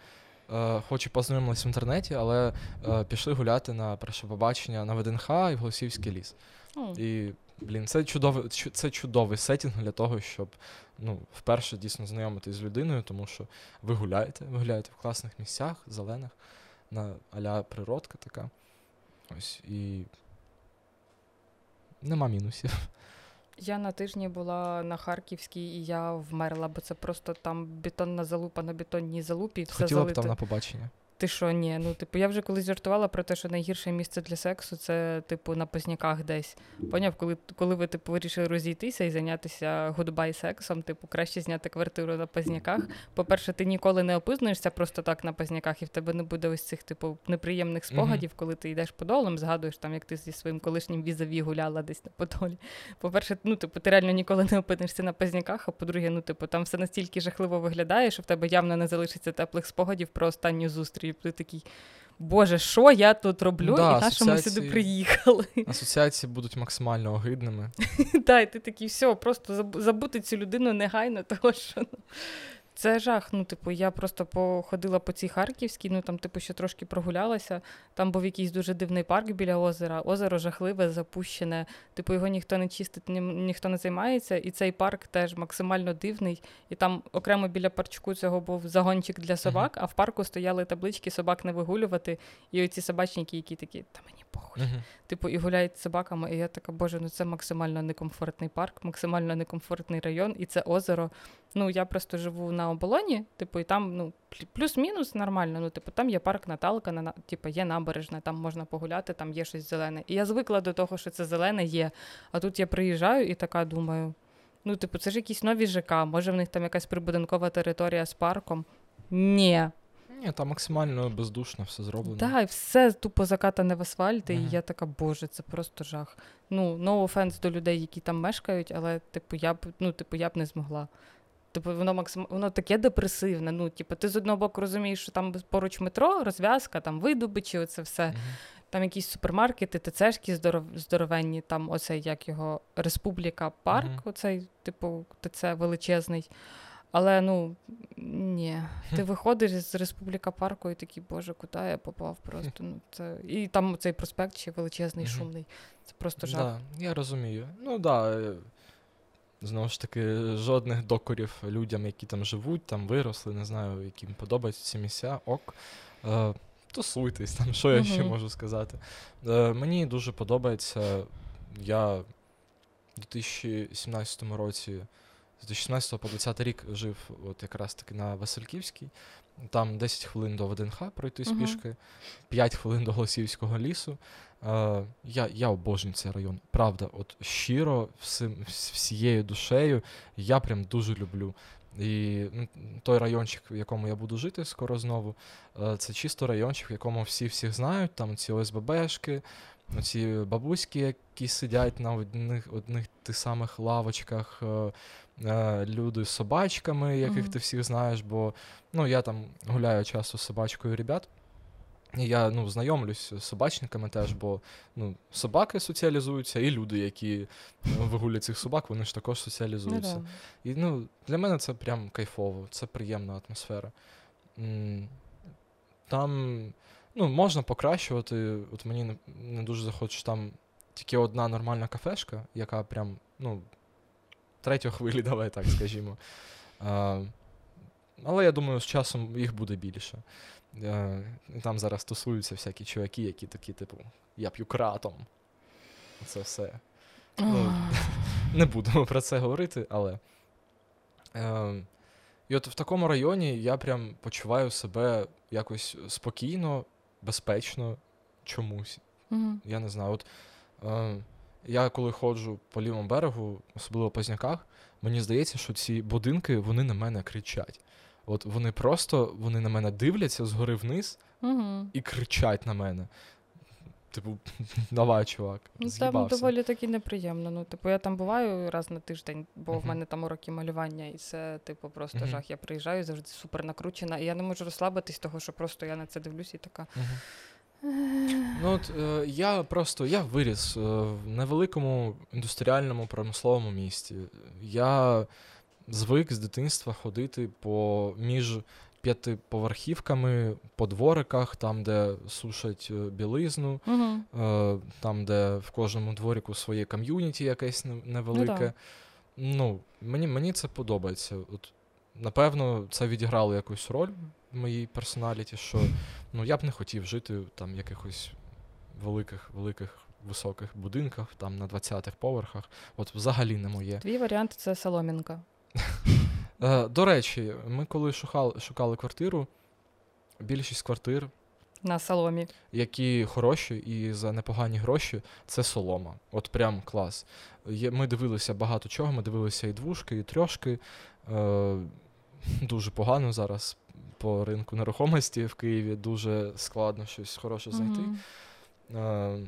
хоч і познайомились в інтернеті, але е, пішли гуляти на перше побачення на ВДНХ і в Голосівський ліс. О, І, блін, це чудовий, це чудовий сетінг для того, щоб ну, вперше дійсно знайомитись з людиною, тому що ви гуляєте, ви гуляєте в класних місцях, зелених, на а-ля природка така. Ось. І нема мінусів. Я на тижні була на Харківській і я вмерла, бо це просто там бетонна залупа на бетонній залупі. і Все Хотіла б там на побачення. Ти що, ні? Ну, типу, я вже колись жартувала про те, що найгірше місце для сексу це, типу, на позняках десь. Поняв, коли, коли ви, типу, вирішили розійтися і зайнятися goodbye сексом, типу, краще зняти квартиру на позняках. По-перше, ти ніколи не опизнуєшся просто так на позняках, і в тебе не буде ось цих, типу, неприємних спогадів, коли ти йдеш подолом, згадуєш там, як ти зі своїм колишнім візаві гуляла десь на подолі. По-перше, ну, типу, ти реально ніколи не опинишся на позняках, а по-друге, ну, типу, там все настільки жахливо виглядає, що в тебе явно не залишиться теплих спогадів про останню зустріч. Ти такий, Боже, що я тут роблю? Да, і на що ми сюди приїхали? Асоціації будуть максимально огидними. Та, і ти такий, все, просто забути цю людину негайно, того що ну, це жах. Ну, типу, я просто походила по цій Харківській, ну там, типу, ще трошки прогулялася. Там був якийсь дуже дивний парк біля озера. Озеро жахливе, запущене. Типу, його ніхто не чистить, ні, ніхто не займається. І цей парк теж максимально дивний. І там окремо біля парчку цього був загончик для собак, а в парку стояли таблички собак не вигулювати. І оці собачники, які такі, та мені похуй. Мгм. Типу, і гуляють з собаками, і я така, боже, ну це максимально некомфортний парк, максимально некомфортний район, і це озеро. Ну, я просто живу на оболоні, типу, і там, ну, плюс-мінус нормально. Ну, типу, там є парк Наталка, на, на- типу, є набережна, там можна погуляти, там є щось зелене. І я звикла до того, що це зелене є. А тут я приїжджаю і така думаю: ну, типу, це ж якісь нові ЖК, може в них там якась прибудинкова територія з парком. Ні, Ні, там максимально бездушно все зроблено. Да, і все тупо закатане в асфальт, і я така, боже, це просто жах. Ну, no offense до людей, які там мешкають, але, типу, я б, ну, типу, я б не змогла. Типу, воно максим... воно таке депресивне. Ну, типу, ти з одного боку розумієш, що там поруч метро, розв'язка, там видобичі, оце все. Мгм. Там якісь супермаркети, ТЦшки здоров... здоровенні, там оцей, як його, Республіка Парк, Мгм. оцей, типу, ТЦ величезний. Але ну ні, ти виходиш з Республіка Парку і такий, боже, куди я попав просто. Ну, це... І там цей проспект ще величезний, шумний. Це просто жах. Да, я розумію. Ну да. Знову ж таки, жодних докорів людям, які там живуть, там виросли, не знаю, яким подобаються ці місця, ок. Е, тусуйтесь, там, що я ще можу сказати. Е, мені дуже подобається. Я в 2017 році, з 2016 по 2020 рік жив от якраз таки на Васильківській. Там 10 хвилин до ВДНХ пройти з Мгм. пішки, 5 хвилин до Голосіївського лісу. Е, я, я обожнюю цей район. Правда, от щиро, всім, всією душею, я прям дуже люблю. І ну, той райончик, в якому я буду жити скоро знову, е, це чисто райончик, в якому всі всіх знають, там ці ОСББшки, ці бабуськи, які сидять на одних, одних тих самих лавочках, е, люди з собачками, яких ти всіх знаєш, бо ну, я там гуляю часто з собачкою ребят. І я ну, знайомлюсь з собачниками теж, бо ну, собаки соціалізуються, і люди, які ну, вигулять цих собак, вони ж також Ну, соціалізуються. І ну, для мене це прям кайфово, це приємна атмосфера. Там ну, можна покращувати. От мені не, не дуже захочеш там тільки одна нормальна кафешка, яка прям, ну, третьої хвилі, давай так скажімо. А, але я думаю, з часом їх буде більше. Е, там зараз тусуються всякі чуваки, які такі, типу, я п'ю кратом. Це все. Ну, не будемо про це говорити, але. Е, і от в такому районі я прям почуваю себе якось спокійно, безпечно чомусь. Мгм. Я не знаю. От, е, я коли ходжу по лівому берегу, особливо по Зняках, мені здається, що ці будинки вони на мене кричать. От вони просто вони на мене дивляться згори вниз Мгм. і кричать на мене. Типу, давай, чувак, Ну, там доволі таки неприємно. Ну, типу, я там буваю раз на тиждень, бо в мене там уроки малювання, і це, типу, просто Мгм. жах. Я приїжджаю завжди супер накручена, і я не можу розслабитись, того, що просто я на це дивлюсь і така. Мгм. Ну, от, е, я просто я виріс е, в невеликому індустріальному промисловому місті. Я звик з дитинства ходити по між п'ятиповерхівками, по двориках, там, де сушать е, білизну, Мгм. е, там, де в кожному дворику своє ком'юніті якесь не- невелике. Ну, мені, мені це подобається. От, напевно, це відіграло якусь роль моїй персоналіті, що ну, я б не хотів жити там в якихось великих, великих, високих будинках, там на 20-х поверхах. От взагалі не моє. Твій варіант це соломінка. Е, до речі, ми коли шукали, шукали квартиру, більшість квартир, На соломі. які хороші і за непогані гроші, це солома. От прям клас. Ми дивилися багато чого, ми дивилися і двушки, і трьошки. Е, дуже погано зараз по ринку нерухомості в Києві, дуже складно щось хороше знайти. Е,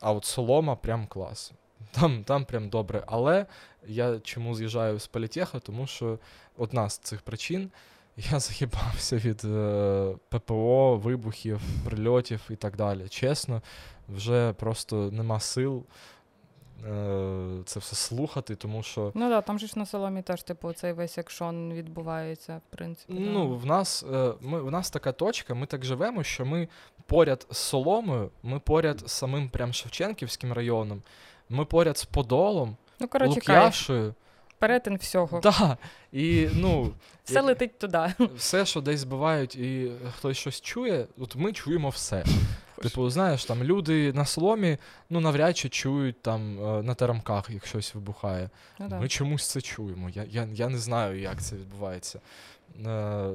а от солома прям клас. Там, там прям добре. Але я чому з'їжджаю з політеха, тому що одна з цих причин я заїбався від е, ППО, вибухів, прильотів і так далі. Чесно, вже просто нема сил це все слухати, тому що. Ну так, да, там же ж на соломі теж, типу, цей весь екшон відбувається, в принципі. да. Ну, в нас, е, ми, в нас така точка, ми так живемо, що ми поряд з Соломою, ми поряд з самим прям Шевченківським районом, ми поряд з Подолом, ну коротше, кайф. Перетин всього. Да, і ну, Все летить туди. все, що десь збивають, і хтось щось чує, от ми чуємо все. Типу, знаєш, там люди на соломі, ну навряд чи чують там е, на терамках, як щось вибухає. Ну, да. Ми чомусь це чуємо. Я, я, я не знаю, як це відбувається. Е,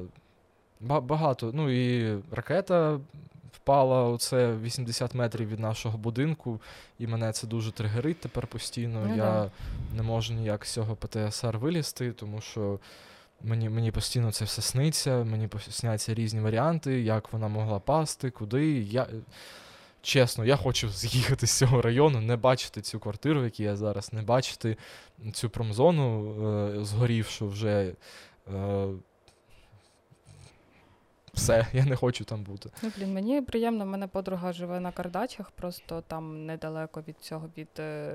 багато. Ну і ракета впала оце 80 метрів від нашого будинку, і мене це дуже тригерить тепер постійно. Ну я да. не можу ніяк з цього ПТСР вилізти, тому що. Мені, мені постійно це все сниться, мені сняться різні варіанти, як вона могла пасти, куди. Я, чесно, я хочу з'їхати з цього району, не бачити цю квартиру, в якій я зараз, не бачити цю промзону е, згорівшу вже. Е, все, я не хочу там бути. Ну, блін, мені приємно, в мене подруга живе на Кардачах, просто там недалеко від цього, від е,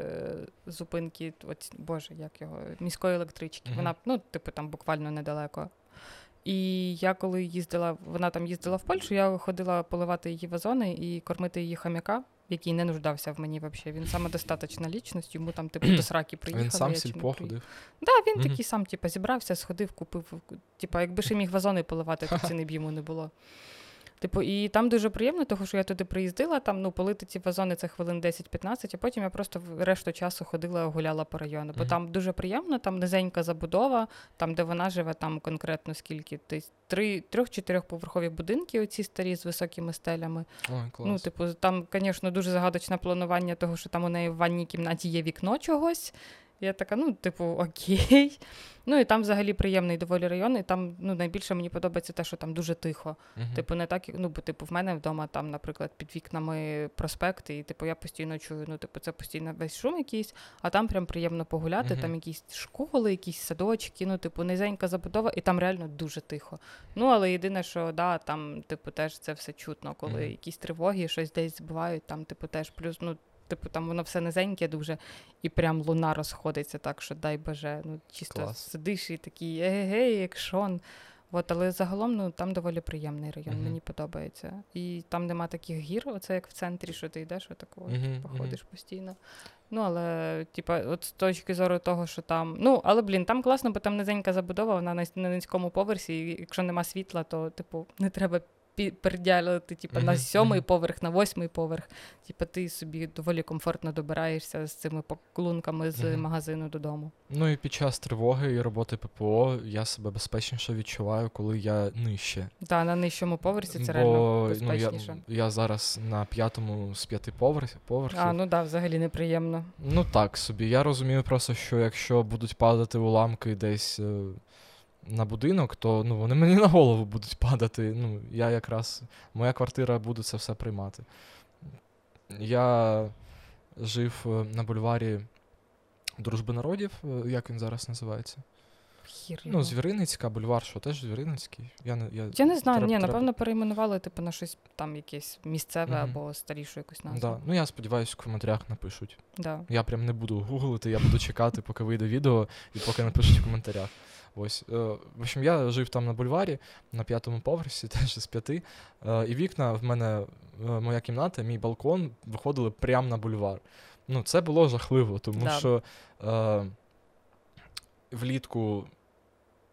зупинки, от, боже, як його, міської електрички. Вона, ну, типу, там буквально недалеко. І я коли їздила, вона там їздила в Польщу, я ходила поливати її вазони і кормити її хам'яка, який не нуждався в мені взагалі. Він самодостаточна лічність, йому там, типу, до сраки приїхали. Він сам сільпо ходив. Да, він Мгм. такий сам, типу, зібрався, сходив, купив. Типа, якби ще міг вазони поливати, то ціни б йому не було. Типу, і там дуже приємно, тому що я туди приїздила, там ну, полити ці вазони це хвилин 10-15, а потім я просто решту часу ходила, гуляла по району. Бо Мгм. там дуже приємно, там низенька забудова, там, де вона живе, там конкретно скільки три, трьох-чотирьохповерхові будинки, оці старі з високими стелями. Ой, клас. Ну, типу, там, звісно, дуже загадочне планування того, що там у неї в ванній кімнаті є вікно чогось. Я така, ну, типу, окей. Ну і там взагалі приємний доволі район, і там ну, найбільше мені подобається те, що там дуже тихо. Мгм. Типу, не так, ну, бо типу, в мене вдома там, наприклад, під вікнами проспекти, і типу я постійно чую, ну, типу, це постійно весь шум якийсь, а там прям приємно погуляти, Мгм. там якісь школи, якісь садочки, ну, типу, низенька забудова, і там реально дуже тихо. Ну, але єдине, що да, там, типу, теж це все чутно, коли Мгм. якісь тривоги, щось десь збивають, там, типу, теж плюс, ну. Типу, там воно все низеньке дуже, і прям луна розходиться так, що дай боже, ну чисто Клас. сидиш і такий егегей, екшон. От, але загалом ну, там доволі приємний район, Мгм. мені подобається. І там нема таких гір, оце як в центрі, що ти йдеш, отако, от, Мгм, походиш постійно. Ну, але, типа, от з точки зору того, що там. Ну, але блін, там класно, бо там низенька забудова, вона на, на низькому поверсі, і якщо нема світла, то, типу, не треба пі- пердялити, типу, на сьомий поверх, на восьмий поверх. Типу, ти собі доволі комфортно добираєшся з цими поклунками з магазину додому. Ну і під час тривоги і роботи ППО я себе безпечніше відчуваю, коли я нижче. Так, на нижчому поверсі це Бо реально ну, я, я зараз на п'ятому з п'яти поверхів. поверхів. А, ну так, да, взагалі неприємно. Ну так собі. Я розумію просто, що якщо будуть падати уламки десь е, на будинок, то ну, вони мені на голову будуть падати. Ну, я якраз, моя квартира буде це все приймати. Я жив е, на бульварі Дружби народів, е, як він зараз називається. Хір Ну. Звіриницька, бульвар, що теж Звіриницький. Я не, я, Я не знаю, Треба- ні, напевно, перейменували типу на щось там якесь місцеве Мгм. або старішу якусь назву. Да. Ну, я сподіваюся, в коментарях напишуть. Да. Я прям не буду гуглити, я буду чекати, поки вийде відео і поки напишуть в коментарях. Ось. Е, в общем, я жив там на бульварі, на п'ятому поверсі, теж з п'яти. Е, і вікна в мене, е, моя кімната, мій балкон виходили прямо на бульвар. Ну, це було жахливо, тому Да. що е, влітку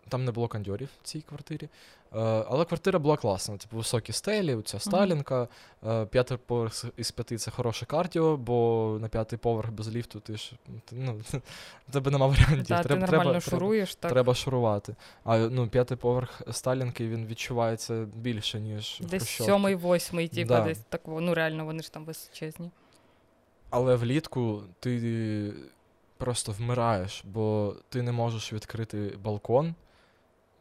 там не було кондьорів в цій квартирі. Е, але квартира була класна. Типу високі стелі, ця Сталінка. Е, п'ятий поверх із п'яти це хороше кардіо, бо на п'ятий поверх без ліфту ти ж ти, ну, тебе нема варіантів. Да, ти треба, нормально треба, шуруєш, так. Треба шурувати. А ну, п'ятий поверх Сталінки він відчувається більше, ніж Десь сьомий, восьмий, типу, Да. десь так. Ну реально, вони ж там височезні. Але влітку ти просто вмираєш, бо ти не можеш відкрити балкон,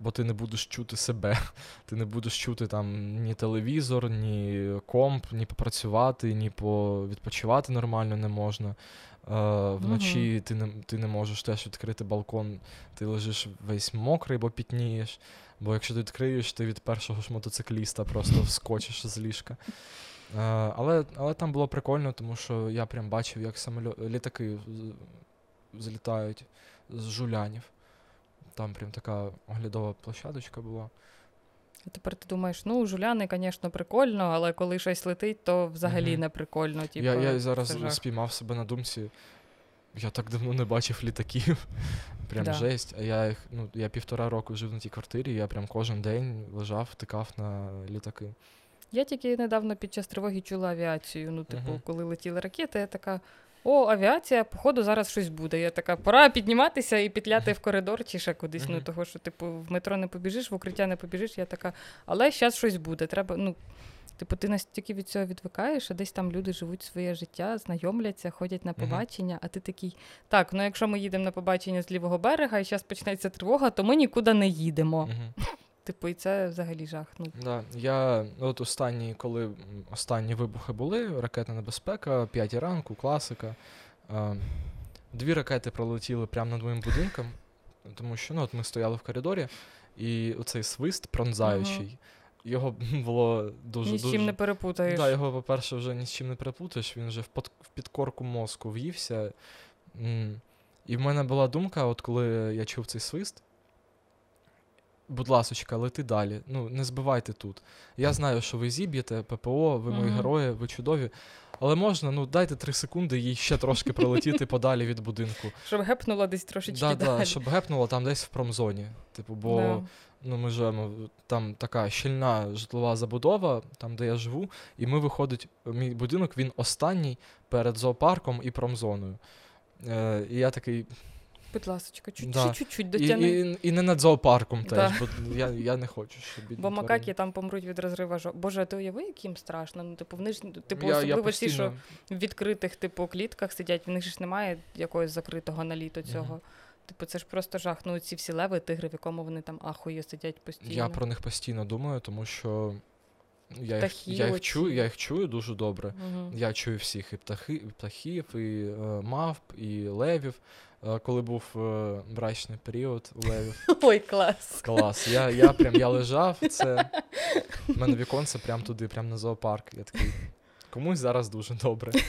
бо ти не будеш чути себе. Ти не будеш чути там ні телевізор, ні комп, ні попрацювати, ні відпочивати нормально не можна. Е, вночі ти, не, ти не можеш теж відкрити балкон, ти лежиш весь мокрий, бо пітнієш. Бо якщо ти відкриєш, ти від першого ж мотоцикліста просто вскочиш з ліжка. Е, але, але там було прикольно, тому що я прям бачив, як самоліт, літаки злітають з жулянів. Там прям така оглядова площадочка була. А тепер ти думаєш, ну, жуляни, звісно, прикольно, але коли щось летить, то взагалі Мгм. не прикольно. Типу, я, я зараз це спіймав себе на думці. Я так давно не бачив літаків. Прям Да. жесть. А я їх, ну, я півтора року жив на тій квартирі, я прям кожен день лежав, втикав на літаки. Я тільки недавно під час тривоги чула авіацію. Ну, типу, Мгм. коли летіли ракети, я така. О, авіація, походу, зараз щось буде. Я така, пора підніматися і петляти в коридор чи ще кудись. Ну, того, що, типу, в метро не побіжиш, в укриття не побіжиш. Я така, але зараз щось буде. Треба, ну, типу, ти настільки від цього відвикаєш, а десь там люди живуть своє життя, знайомляться, ходять на побачення, а ти такий, так, ну якщо ми їдемо на побачення з лівого берега і зараз почнеться тривога, то ми нікуди не їдемо. Типу, і це взагалі жах. Ну, Да, я от останні, коли останні вибухи були, ракетна небезпека, 5 ранку, класика. Е, Дві ракети пролетіли прямо над моїм будинком, тому що ну, от ми стояли в коридорі, і оцей свист пронзаючий. Його було дуже ні з дуже. чим не перепутаєш. Да, його, по-перше, вже ні з чим не переплутаєш, він вже в, под, в підкорку мозку в'ївся. І в мене була думка, от коли я чув цей свист. Будь ласочка, лети далі. Ну, не збивайте тут. Я знаю, що ви зіб'єте ППО, ви мої Мгм. герої, ви чудові. Але можна, ну дайте три секунди їй ще трошки пролетіти подалі від будинку. Щоб гепнула десь трошечки Да, далі. да, щоб гепнуло там десь в промзоні. Типу, бо Да. ну, ми живемо, там така щільна житлова забудова, там, де я живу, і ми виходить, мій будинок він останній перед зоопарком і промзоною. Е, і я такий. Будь ласочка, чуть- Да. чуть-чуть І, і, і не над зоопарком Да. теж, бо я, я не хочу, щоб бідні Бо тварини. макаки там помруть від розрива жо. Боже, ти уяви, як їм страшно. Ну, типу, вони ж, типу, я, я особливо ті, що в відкритих, типу, клітках сидять, в них ж немає якогось закритого наліту цього. Мгм. Типу, це ж просто жах. Ну, ці всі леви, тигри, в якому вони там ахує сидять постійно. Я про них постійно думаю, тому що я їх, я їх чую, я їх чую дуже добре. Мгм. Я чую всіх і птахи, і птахів, і е, мавп, і левів. Е, коли був е, брачний період у левів. Ой, клас. Клас. Я, я прям я лежав, це в мене віконце прям туди, прям на зоопарк. Я такий. Комусь зараз дуже добре.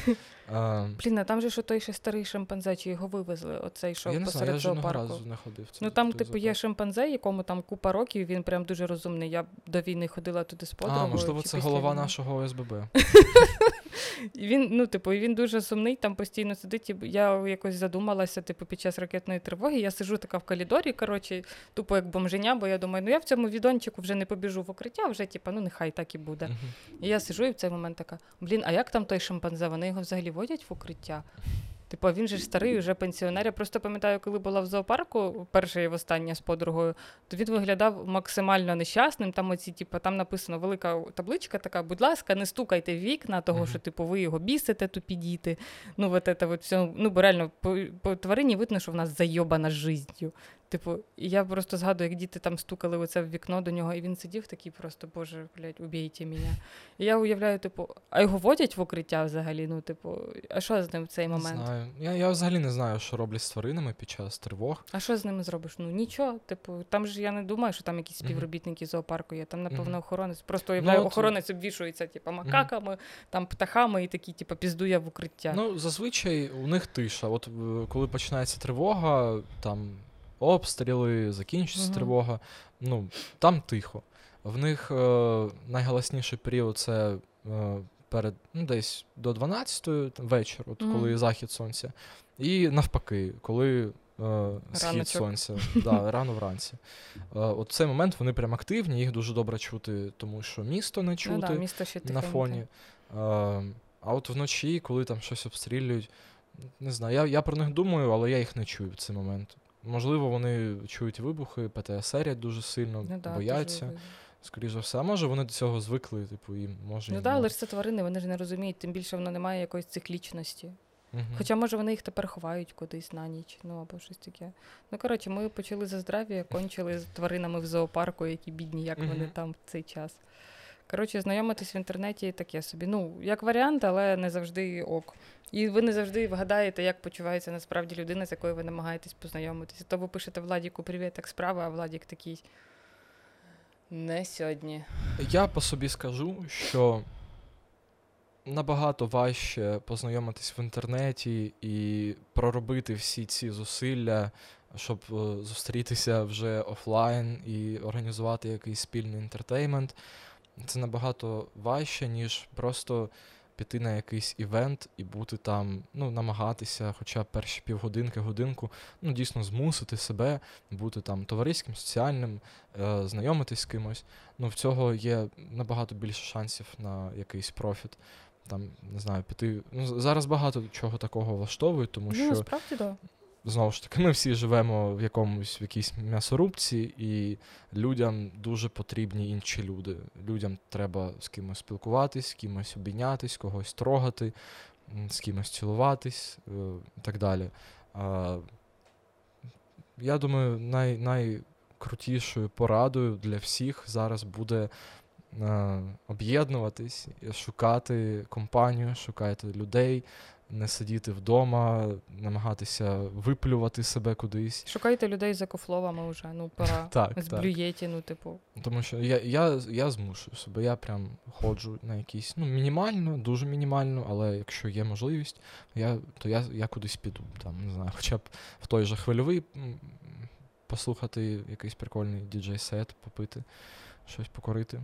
Е, Блін, а там же що той ще старий шимпанзе, чи його вивезли, оцей, що я не знаю, посеред я жодного зоопарку. разу не ходив. Ну там, типу, є шимпанзе, якому там купа років, він прям дуже розумний. Я до війни ходила туди з подругою. А, можливо, це голова війни. нашого ОСББ. І він, ну, типу, він дуже сумний, там постійно сидить. І я якось задумалася, типу, під час ракетної тривоги. Я сижу така в коридорі, коротше, тупо як бомженя, бо я думаю, ну я в цьому відончику вже не побіжу в укриття, вже, типу, ну нехай так і буде. І я сижу і в цей момент така: блін, а як там той шимпанзе? Вони його взагалі водять в укриття? Типу, він же ж старий, вже пенсіонер. Я просто пам'ятаю, коли була в зоопарку, перша і востаннє з подругою, то він виглядав максимально нещасним. Там оці, типу, там написано велика табличка така, будь ласка, не стукайте в вікна, того, що типу ви його бісите, тупі діти. Ну, от це от все. Ну, бо реально, по, по тварині видно, що в нас зайобана життю. Типу, я просто згадую, як діти там стукали оце в вікно до нього, і він сидів такий просто, боже, блядь, убійте мене. І я уявляю, типу, а його водять в укриття взагалі? Ну, типу, а що з ним в цей Не момент? знаю. Я, я взагалі не знаю, що роблять з тваринами під час тривог. А що з ними зробиш? Ну нічого. Типу, там ж я не думаю, що там якісь співробітники зоопарку є. Там, напевно, Мгм. охоронець. Просто уявляю, от- охоронець обвішується, типу, макаками, там птахами і такі, типу, піздує в укриття. Ну, зазвичай у них тиша. От е, коли починається тривога, там обстріли, закінчується Мгм. тривога, ну, там тихо. В них е, найголосніший період це е, перед ну, десь до 12 вечір, от Мгм. коли захід сонця. І навпаки, коли е, схід Раночок. сонця, да, рано вранці. Е, от в цей момент вони прям активні, їх дуже добре чути, тому що місто не чути ну, да, місто ще на фоні. Е, а от вночі, коли там щось обстрілюють, не знаю, я, я про них думаю, але я їх не чую в цей момент. Можливо, вони чують вибухи, ПТСРять дуже сильно, Ну, да, бояться, дуже- скоріш за все. А може вони до цього звикли, типу, і може. Ну так, але ж це тварини, вони ж не розуміють, тим більше воно не має якоїсь циклічності. Мгм. Хоча, може, вони їх тепер ховають кудись на ніч, ну або щось таке. Ну, коротше, ми почали за здрав'я, кончили з тваринами в зоопарку, які бідні, як вони там в цей час. Коротше, знайомитись в інтернеті таке собі. Ну, як варіант, але не завжди ок. І ви не завжди вгадаєте, як почувається насправді людина, з якою ви намагаєтесь познайомитися. То ви пишете Владіку привіт, як справа, а Владік такий. Не сьогодні. Я по собі скажу, що набагато важче познайомитись в інтернеті і проробити всі ці зусилля, щоб е, зустрітися вже офлайн і організувати якийсь спільний інтертеймент. Це набагато важче, ніж просто піти на якийсь івент і бути там, ну, намагатися, хоча б перші півгодинки, годинку, ну, дійсно змусити себе бути там товариським, соціальним, е, знайомитись з кимось. Ну, в цього є набагато більше шансів на якийсь профіт. Там, не знаю, піти. Ну, зараз багато чого такого влаштовують, тому Ну, що насправді, так. Да. Знову ж таки, ми всі живемо в якомусь в якійсь м'ясорубці, і людям дуже потрібні інші люди. Людям треба з кимось спілкуватись, з кимось обійнятись, когось трогати, з кимось цілуватись е, і так далі. Я думаю, най, найкрутішою порадою для всіх зараз буде е, об'єднуватись, шукати компанію, шукати людей, не сидіти вдома, намагатися виплювати себе кудись. Шукайте людей за кофловами вже, ну пора. Так, З так. блюєті, ну, типу. Тому що я, я, я змушую себе, я прям ходжу на якісь, ну, мінімально, дуже мінімально, але якщо є можливість, я, то я, я кудись піду. Там, не знаю, хоча б в той же хвильовий послухати якийсь прикольний діджей-сет, попити, щось покорити.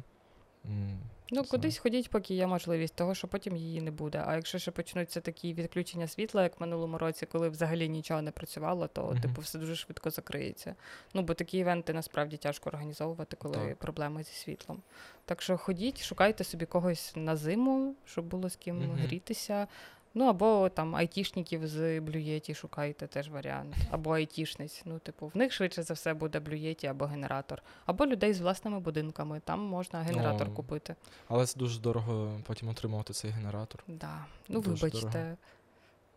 Ну, кудись ходіть, поки є можливість, того, що потім її не буде. А якщо ще почнуться такі відключення світла, як в минулому році, коли взагалі нічого не працювало, то Мгм. типу все дуже швидко закриється. Ну, бо такі івенти насправді тяжко організовувати, коли Так. проблеми зі світлом. Так що ходіть, шукайте собі когось на зиму, щоб було з ким Мгм. грітися. Ну, або там айтішників з блюєті шукайте, теж варіант. Або айтішниць. Ну, типу, в них швидше за все буде блюєті або генератор. Або людей з власними будинками. Там можна генератор Ну, купити. Але це дуже дорого потім отримувати цей генератор. Да. Ну, Дуже вибачте. дорого.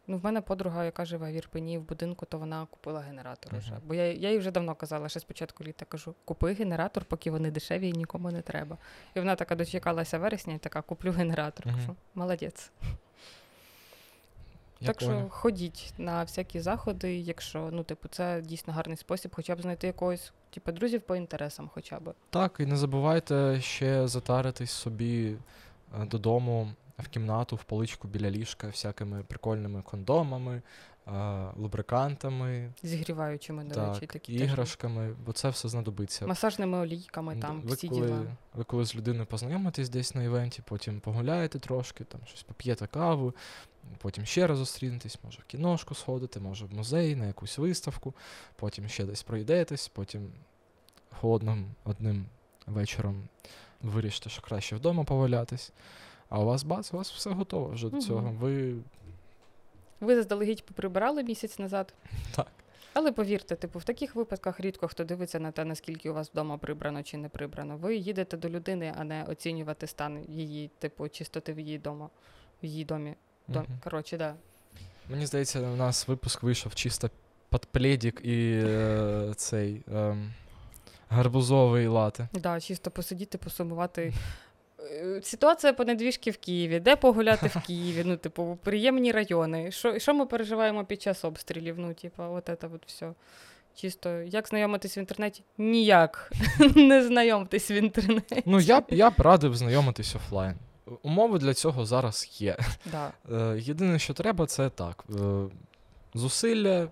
Ну, в мене подруга, яка живе в Ірпені в будинку, то вона купила генератор Мгм. вже. Бо я, я їй вже давно казала, ще спочатку літа кажу: купи генератор, поки вони дешеві і нікому не треба. І вона така дочекалася вересня і така, куплю генератор. Мгм. Кажу, молодець. Я так поняв. що ходіть на всякі заходи, якщо ну, типу, це дійсно гарний спосіб, хоча б знайти якогось, типу, друзів по інтересам, хоча б. Так, і не забувайте ще затаритись собі е, додому в кімнату, в поличку біля ліжка, всякими прикольними кондомами, е, лубрикантами, Зігріваючими, до речі, так, такі теж іграшками, бо це все знадобиться. масажними олійками, там ви, всі коли, діла. ви коли з людиною познайомитесь десь на івенті, потім погуляєте трошки, там щось поп'єте каву, потім ще раз зустрінетесь, може в кіношку сходите, може в музей, на якусь виставку, потім ще десь пройдетесь, потім холодним одним вечором вирішите, що краще вдома повалятись. А у вас бац, у вас все готово вже до цього. Ви Ви заздалегідь поприбирали місяць назад. Так. Але повірте, типу, в таких випадках рідко хто дивиться на те, наскільки у вас вдома прибрано чи не прибрано. Ви їдете до людини, а не оцінювати стан її, типу, чистоти в її дома, в її домі. Мгм. Коротше, да. Мені здається, у нас випуск вийшов чисто під пледік і е, цей ем, гарбузовий лати. Да, чисто посидіти, посумувати. Е, Ситуація по недвіжки в Києві, де погуляти в Києві, ну, типу, приємні райони. Що, що ми переживаємо під час обстрілів? Ну, типу, от це от все. Чисто, як знайомитись в інтернеті? Ніяк. Не знайомтесь в інтернеті. Ну, я б я б радив знайомитись офлайн. Умови для цього зараз є. Да. Е, єдине, що треба, це так. Е, зусилля,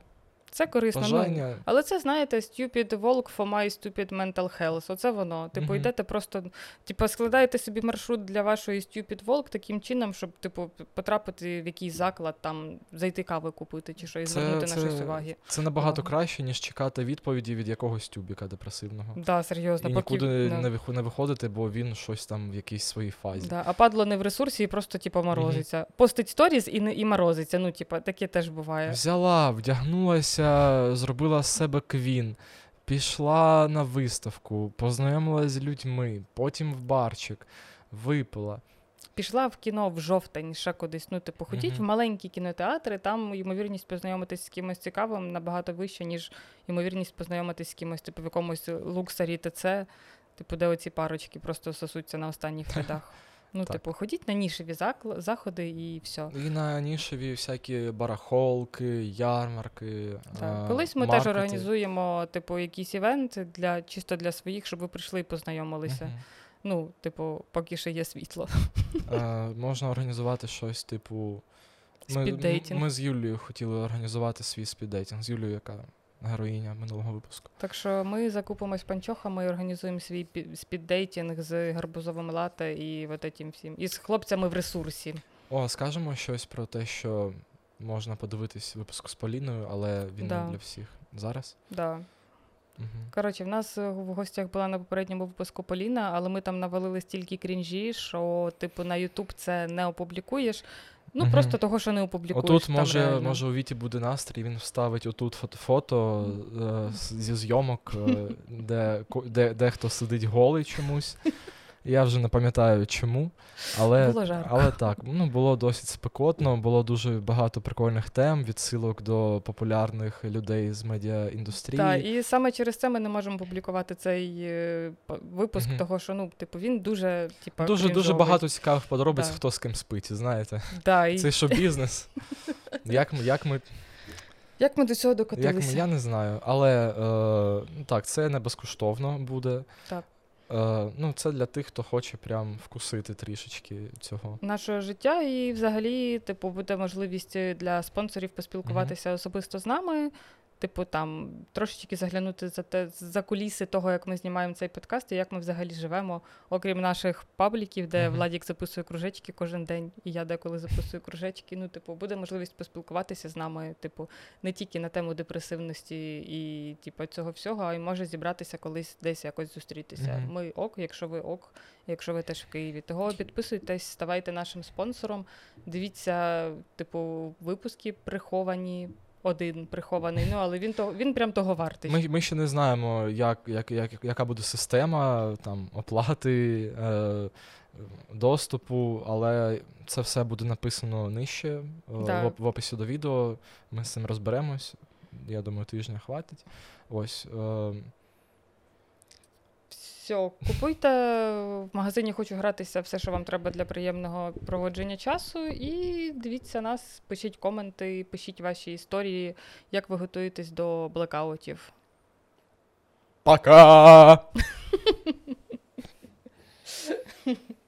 Це корисно. Ну, але це, знаєте, stupid walk for my stupid mental health. Оце воно. Типу, Мгм. йдете просто, типу, складаєте собі маршрут для вашої stupid walk таким чином, щоб, типу, потрапити в якийсь заклад, там, зайти кави купити чи щось, Це- звернути на щось уваги. Це набагато Увага. краще, ніж чекати відповіді від якогось тюбіка депресивного. Да, серйозно, І нікуди да. не, не виходити, бо він щось там в якійсь своїй фазі. Да, а падло не в ресурсі і просто, типу, морозиться. Постить сторіс і, не, і морозиться. Ну, типу, таке теж буває. Взяла, вдягнулася, зробила з себе квін, пішла на виставку, познайомилася з людьми, потім в барчик, випила. Пішла в кіно в жовтень, ще кудись. Ну, типу, ходіть Мгм. в маленькі кінотеатри, там ймовірність познайомитись з кимось цікавим набагато вища, ніж ймовірність познайомитись з кимось, типу, в якомусь луксарі ТЦ, типу, де оці парочки просто сосуться на останніх рядах. Ну, Так. типу, ходіть на нішеві заходи і все. І на нішеві всякі барахолки, ярмарки. Так. а, Колись ми теж організуємо, типу, якісь івенти для чисто для своїх, щоб ви прийшли і познайомилися. Мгм. Ну, типу, поки ще є світло. Е, можна організувати щось, типу. Ми, ми з Юлією хотіли організувати свій спіддейтинг. З Юлією, яка героїня минулого випуску. Так що ми закупимось панчохами і організуємо свій пі- speed dating з гарбузовим лате і от этим всім. І з хлопцями в ресурсі. О, скажемо щось про те, що можна подивитись випуск з Поліною, але він Да. не для всіх. Зараз? Да. Угу. Коротше, в нас е, в гостях була на попередньому випуску Поліна, але ми там навалили стільки крінжі, що, типу, на Ютуб це не опублікуєш. Ну, Мгм. просто того, що не опублікуєш. Отут там може, реально. може у Віті буде настрій, він вставить отут фото, фото е, зі зйомок, е, де, де, де хто сидить голий чомусь. Я вже не пам'ятаю чому. Але, Було жарко. але так, ну було досить спекотно, було дуже багато прикольних тем, відсилок до популярних людей з медіаіндустрії. Так, і саме через це ми не можемо публікувати цей е, випуск, Мгм. того, що ну, типу, він дуже, типу, Дуже дуже багато цікавих подробиць, Да. хто з ким спить, знаєте. Да, і Це що бізнес. Як ми, як ми Як ми до цього Як ми, я не знаю. Але е, так, це не безкоштовно буде. Так. Е, ну, це для тих, хто хоче прям вкусити трішечки цього. нашого життя, і взагалі, типу, буде можливість для спонсорів поспілкуватися особисто з нами. Типу, там трошечки заглянути за те за куліси того, як ми знімаємо цей подкаст, і як ми взагалі живемо, окрім наших пабліків, де Мгм. Владік записує кружечки кожен день, і я деколи записую кружечки. Ну, типу, буде можливість поспілкуватися з нами, типу, не тільки на тему депресивності і типу, цього всього, а й може зібратися колись десь якось зустрітися. Мгм. Ми ок, якщо ви ок, якщо ви теж в Києві. Того підписуйтесь, ставайте нашим спонсором. Дивіться, типу, випуски приховані. Один прихований, ну але він то він прям того вартий. Ми, ми ще не знаємо, як, як, як, яка буде система там, оплати, е, доступу, але це все буде написано нижче е, Да. в, в описі до відео. Ми з цим розберемось. Я думаю, тижня хватить. Ось. Е, Все, купуйте в магазині хочу гратися все, що вам треба для приємного проводження часу. І дивіться нас, пишіть коменти, пишіть ваші історії, як ви готуєтесь до блекаутів. пока!